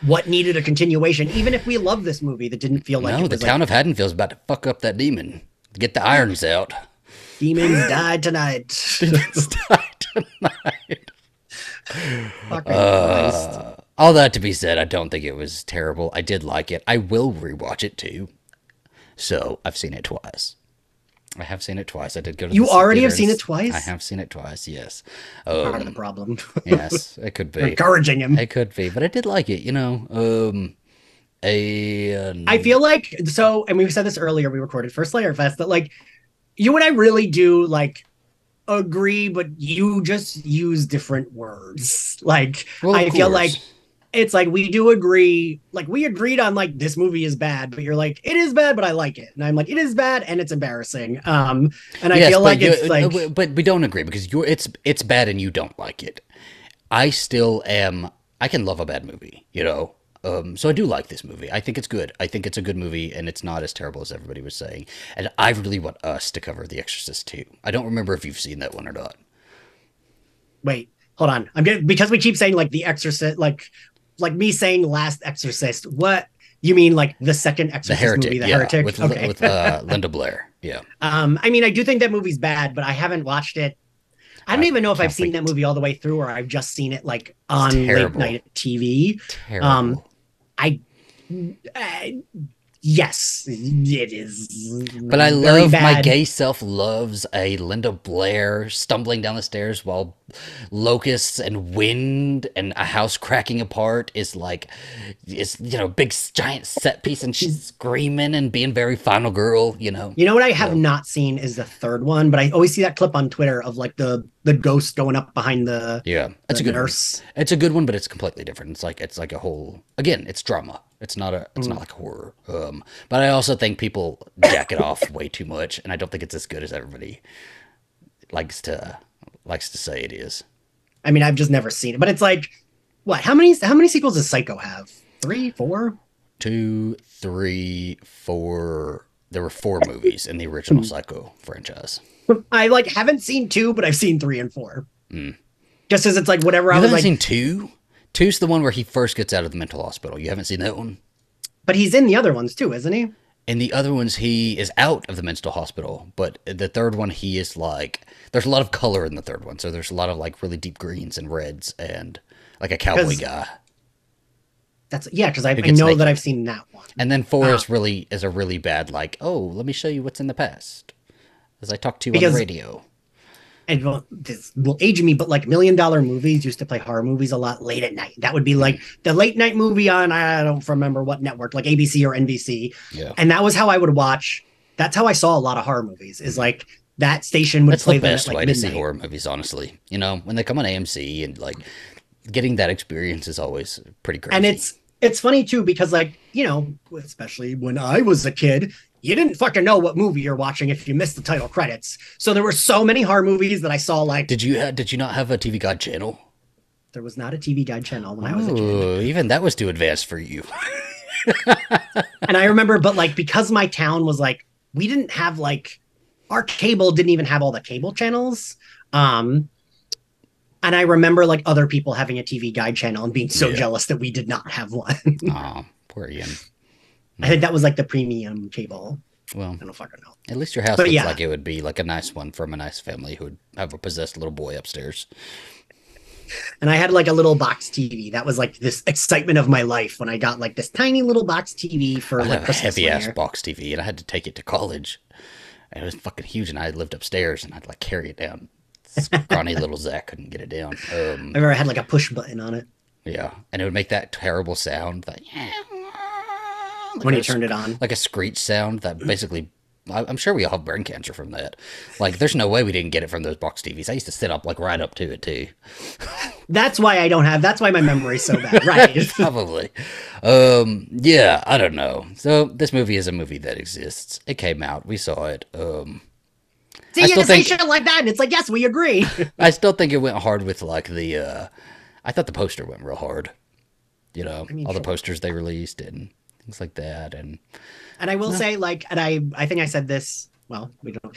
what needed a continuation even if we love this movie that didn't feel like no, it the town like, of Haddonfield's about to fuck up that demon. Get the irons out. demons died tonight Fucking Christ. All that to be said, I don't think it was terrible. I did like it. I will rewatch it too. So I've seen it twice. I have seen it twice. I did go to. You the already have seen it twice? I have seen it twice. Yes. part of the Um, problem yes, it could be. encouraging him It could be, but I did like it. You know, um, a. uh, I feel like so, and we said this earlier. We recorded first layer Fest that like you and I really do like agree, but you just use different words. Like Well, I feel like it's like we do agree. Like we agreed on like this movie is bad, but you're like it is bad, but I like it, and I'm like it is bad and it's embarrassing. Um, and I Yes, feel like you- it's like uh, but we don't agree because you're it's it's bad and you don't like it. I still am. I can love a bad movie, you know. Um, so I do like this movie. I think it's good. I think it's a good movie, and it's not as terrible as everybody was saying. And I really want us to cover The Exorcist too. I don't remember if you've seen that one or not. wait, hold on. I'm getting because we keep saying like the Exorcist, like like me saying Last Exorcist. What you mean, like the second The Exorcist Heretic, movie, the yeah, Heretic? with okay. with uh, Linda Blair. Yeah, Um, I mean, I do think that movie's bad, but I haven't watched it. I don't I even know if I've seen that movie all the way through, or I've just seen it like on late night TV. terrible. Um, I, uh, yes, it is. But I love my gay self loves a Linda Blair stumbling down the stairs while locusts and wind and a house cracking apart is like is you know big giant set piece and she's screaming and being very final girl you know You know what I have Yeah. not seen is the third one, but I always see that clip on Twitter of like the the ghost going up behind the, yeah the it's a good one. nurse. it's a good one but it's completely different it's like it's like a whole again it's drama It's not a it's not mm. like horror. Um, but I also think people jack it off way too much, and I don't think it's as good as everybody likes to likes to say it is. I mean, I've just never seen it, but it's like, what? How many? How many sequels does Psycho have? Three, four? Two, three, four. There were four movies in the original hmm. Psycho franchise. I like haven't seen two, but I've seen three and four. Hmm. Just as it's like whatever You I was like, seen two? Two's the one where he first gets out of the mental hospital. You haven't seen that one? but he's in the other ones too, isn't he? In the other ones, he is out of the mental hospital, but the third one, he is like. There's a lot of color in the third one, so there's a lot of like really deep greens and reds and like a cowboy guy. That's yeah, because I, I know naked. that I've seen that one. And then four Ah. is really is a really bad like. Oh, let me show you what's in the past, as I talked to you on the radio. And well, this will age me, but like million dollar movies used to play horror movies a lot late at night. That would be like the late night movie on I don't remember what network, like ABC or NBC, Yeah, and that was how I would watch. That's how I saw a lot of horror movies. Is mm-hmm. like that station would that's play the them best at way like to see horror movies. Honestly, you know when they come on AMC and like getting that experience is always pretty crazy. and it's it's funny too because like you know especially when i was a kid you didn't fucking know what movie you're watching if you missed the title credits so there were so many horror movies that i saw like did you ha- did you not have a TV Guide channel? there was not a tv guide channel when i was a kid Ooh, even that was too advanced for you. and i remember but like because my town was like we didn't have like our cable didn't even have all the cable channels um and i remember like other people having a tv guide channel and being so Yeah. jealous that we did not have one oh, poor Ian. I think that was like the premium cable Well, i don't fucking know at least your house But looks yeah. like it would be like a nice one from a nice family who would have a possessed little boy upstairs. and I had like a little box TV. That was like this excitement of my life when I got like this tiny little box TV for I like a heavy ass box TV, and I had to take it to college. And it was fucking huge, and I lived upstairs, and I'd like carry it down. Scrawny little Zach couldn't get it down. Um, I remember I had like a push button on it yeah, and it would make that terrible sound that like when you turned it on. like a screech sound that basically. I- I'm sure we all have brain cancer from that. Like, there's no way we didn't get it from those box TVs. I used to sit up like right up to it too. That's why I don't have. That's why my memory's so bad. Right. Probably. Um, yeah, I don't know. So this movie is a movie that exists. It came out. We saw it. Um, See, I you still just say think- shit like that, and it's like, yes, we agree. I still think it went hard with like the. Uh, I thought the poster went real hard. You know, mean, all the posters they released and things like that, and and I will say, like, and I, I think I said this. Well, we don't.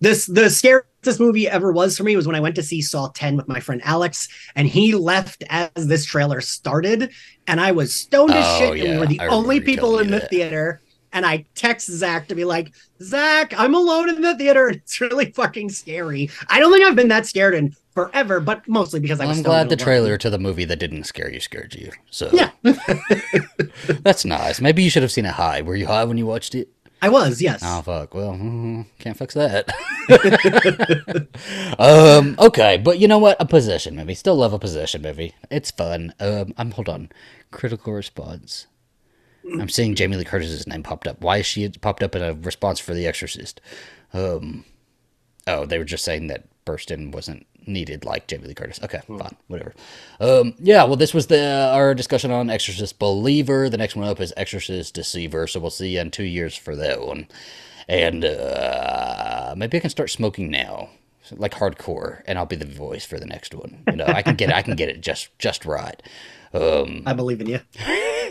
This the scariest this movie ever was for me was when I went to see Saw 10 with my friend Alex, and he left as this trailer started, and I was stoned as Oh, shit, and we were the I only people in the that. theater. And I text Zach to be like, Zach, I'm alone in the theater, and it's really fucking scary. I don't think I've been that scared in forever, but mostly because I was I'm glad the trailer to the movie that didn't scare you scared you. So Yeah, that's nice. Maybe you should have seen it high. Were you high when you watched it? I was. Yes. Oh fuck. Well, mm, can't fix that. um. Okay, but you know what? A possession movie. Still love a possession movie. It's fun. Um. I'm hold on. Critical response. I'm seeing Jamie Lee Curtis's name popped up. Why is she popped up in a response for The Exorcist? Um. Oh, they were just saying that Burstyn wasn't needed like Jamie Lee Curtis. Okay, fine, whatever. Um, yeah, well, this was the our discussion on Exorcist Believer. The next one up is Exorcist Deceiver. So we'll see you in two years for that one. And uh, maybe I can start smoking now, like hardcore, and I'll be the voice for the next one. You know, I can get I can get it just just right. Um, I believe in you.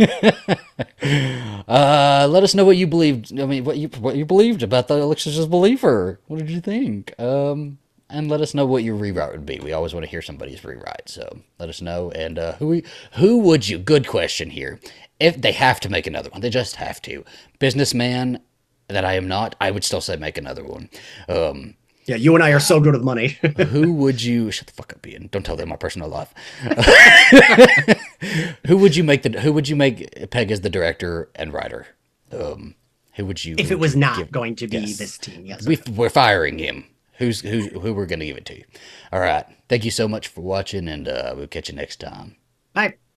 uh, let us know what you believed. I mean, what you what you believed about the Exorcist Believer. What did you think? Um, and let us know what your rewrite would be. We always want to hear somebody's rewrite, so let us know. And uh, who we, who would you? Good question here. If they have to make another one, they just have to. Businessman that I am not, I would still say make another one. Um, Yeah, you and I are so good with money. who would you shut the fuck up, Ian? Don't tell them my personal life. who would you make the? Who would you make Peg as the director and writer? Um, who would you? if it was not give- going to be yes. this team, yes. we, we're firing him. Who's who? Who we're gonna give it to? All right. Thank you so much for watching, and uh, we'll catch you next time. Bye.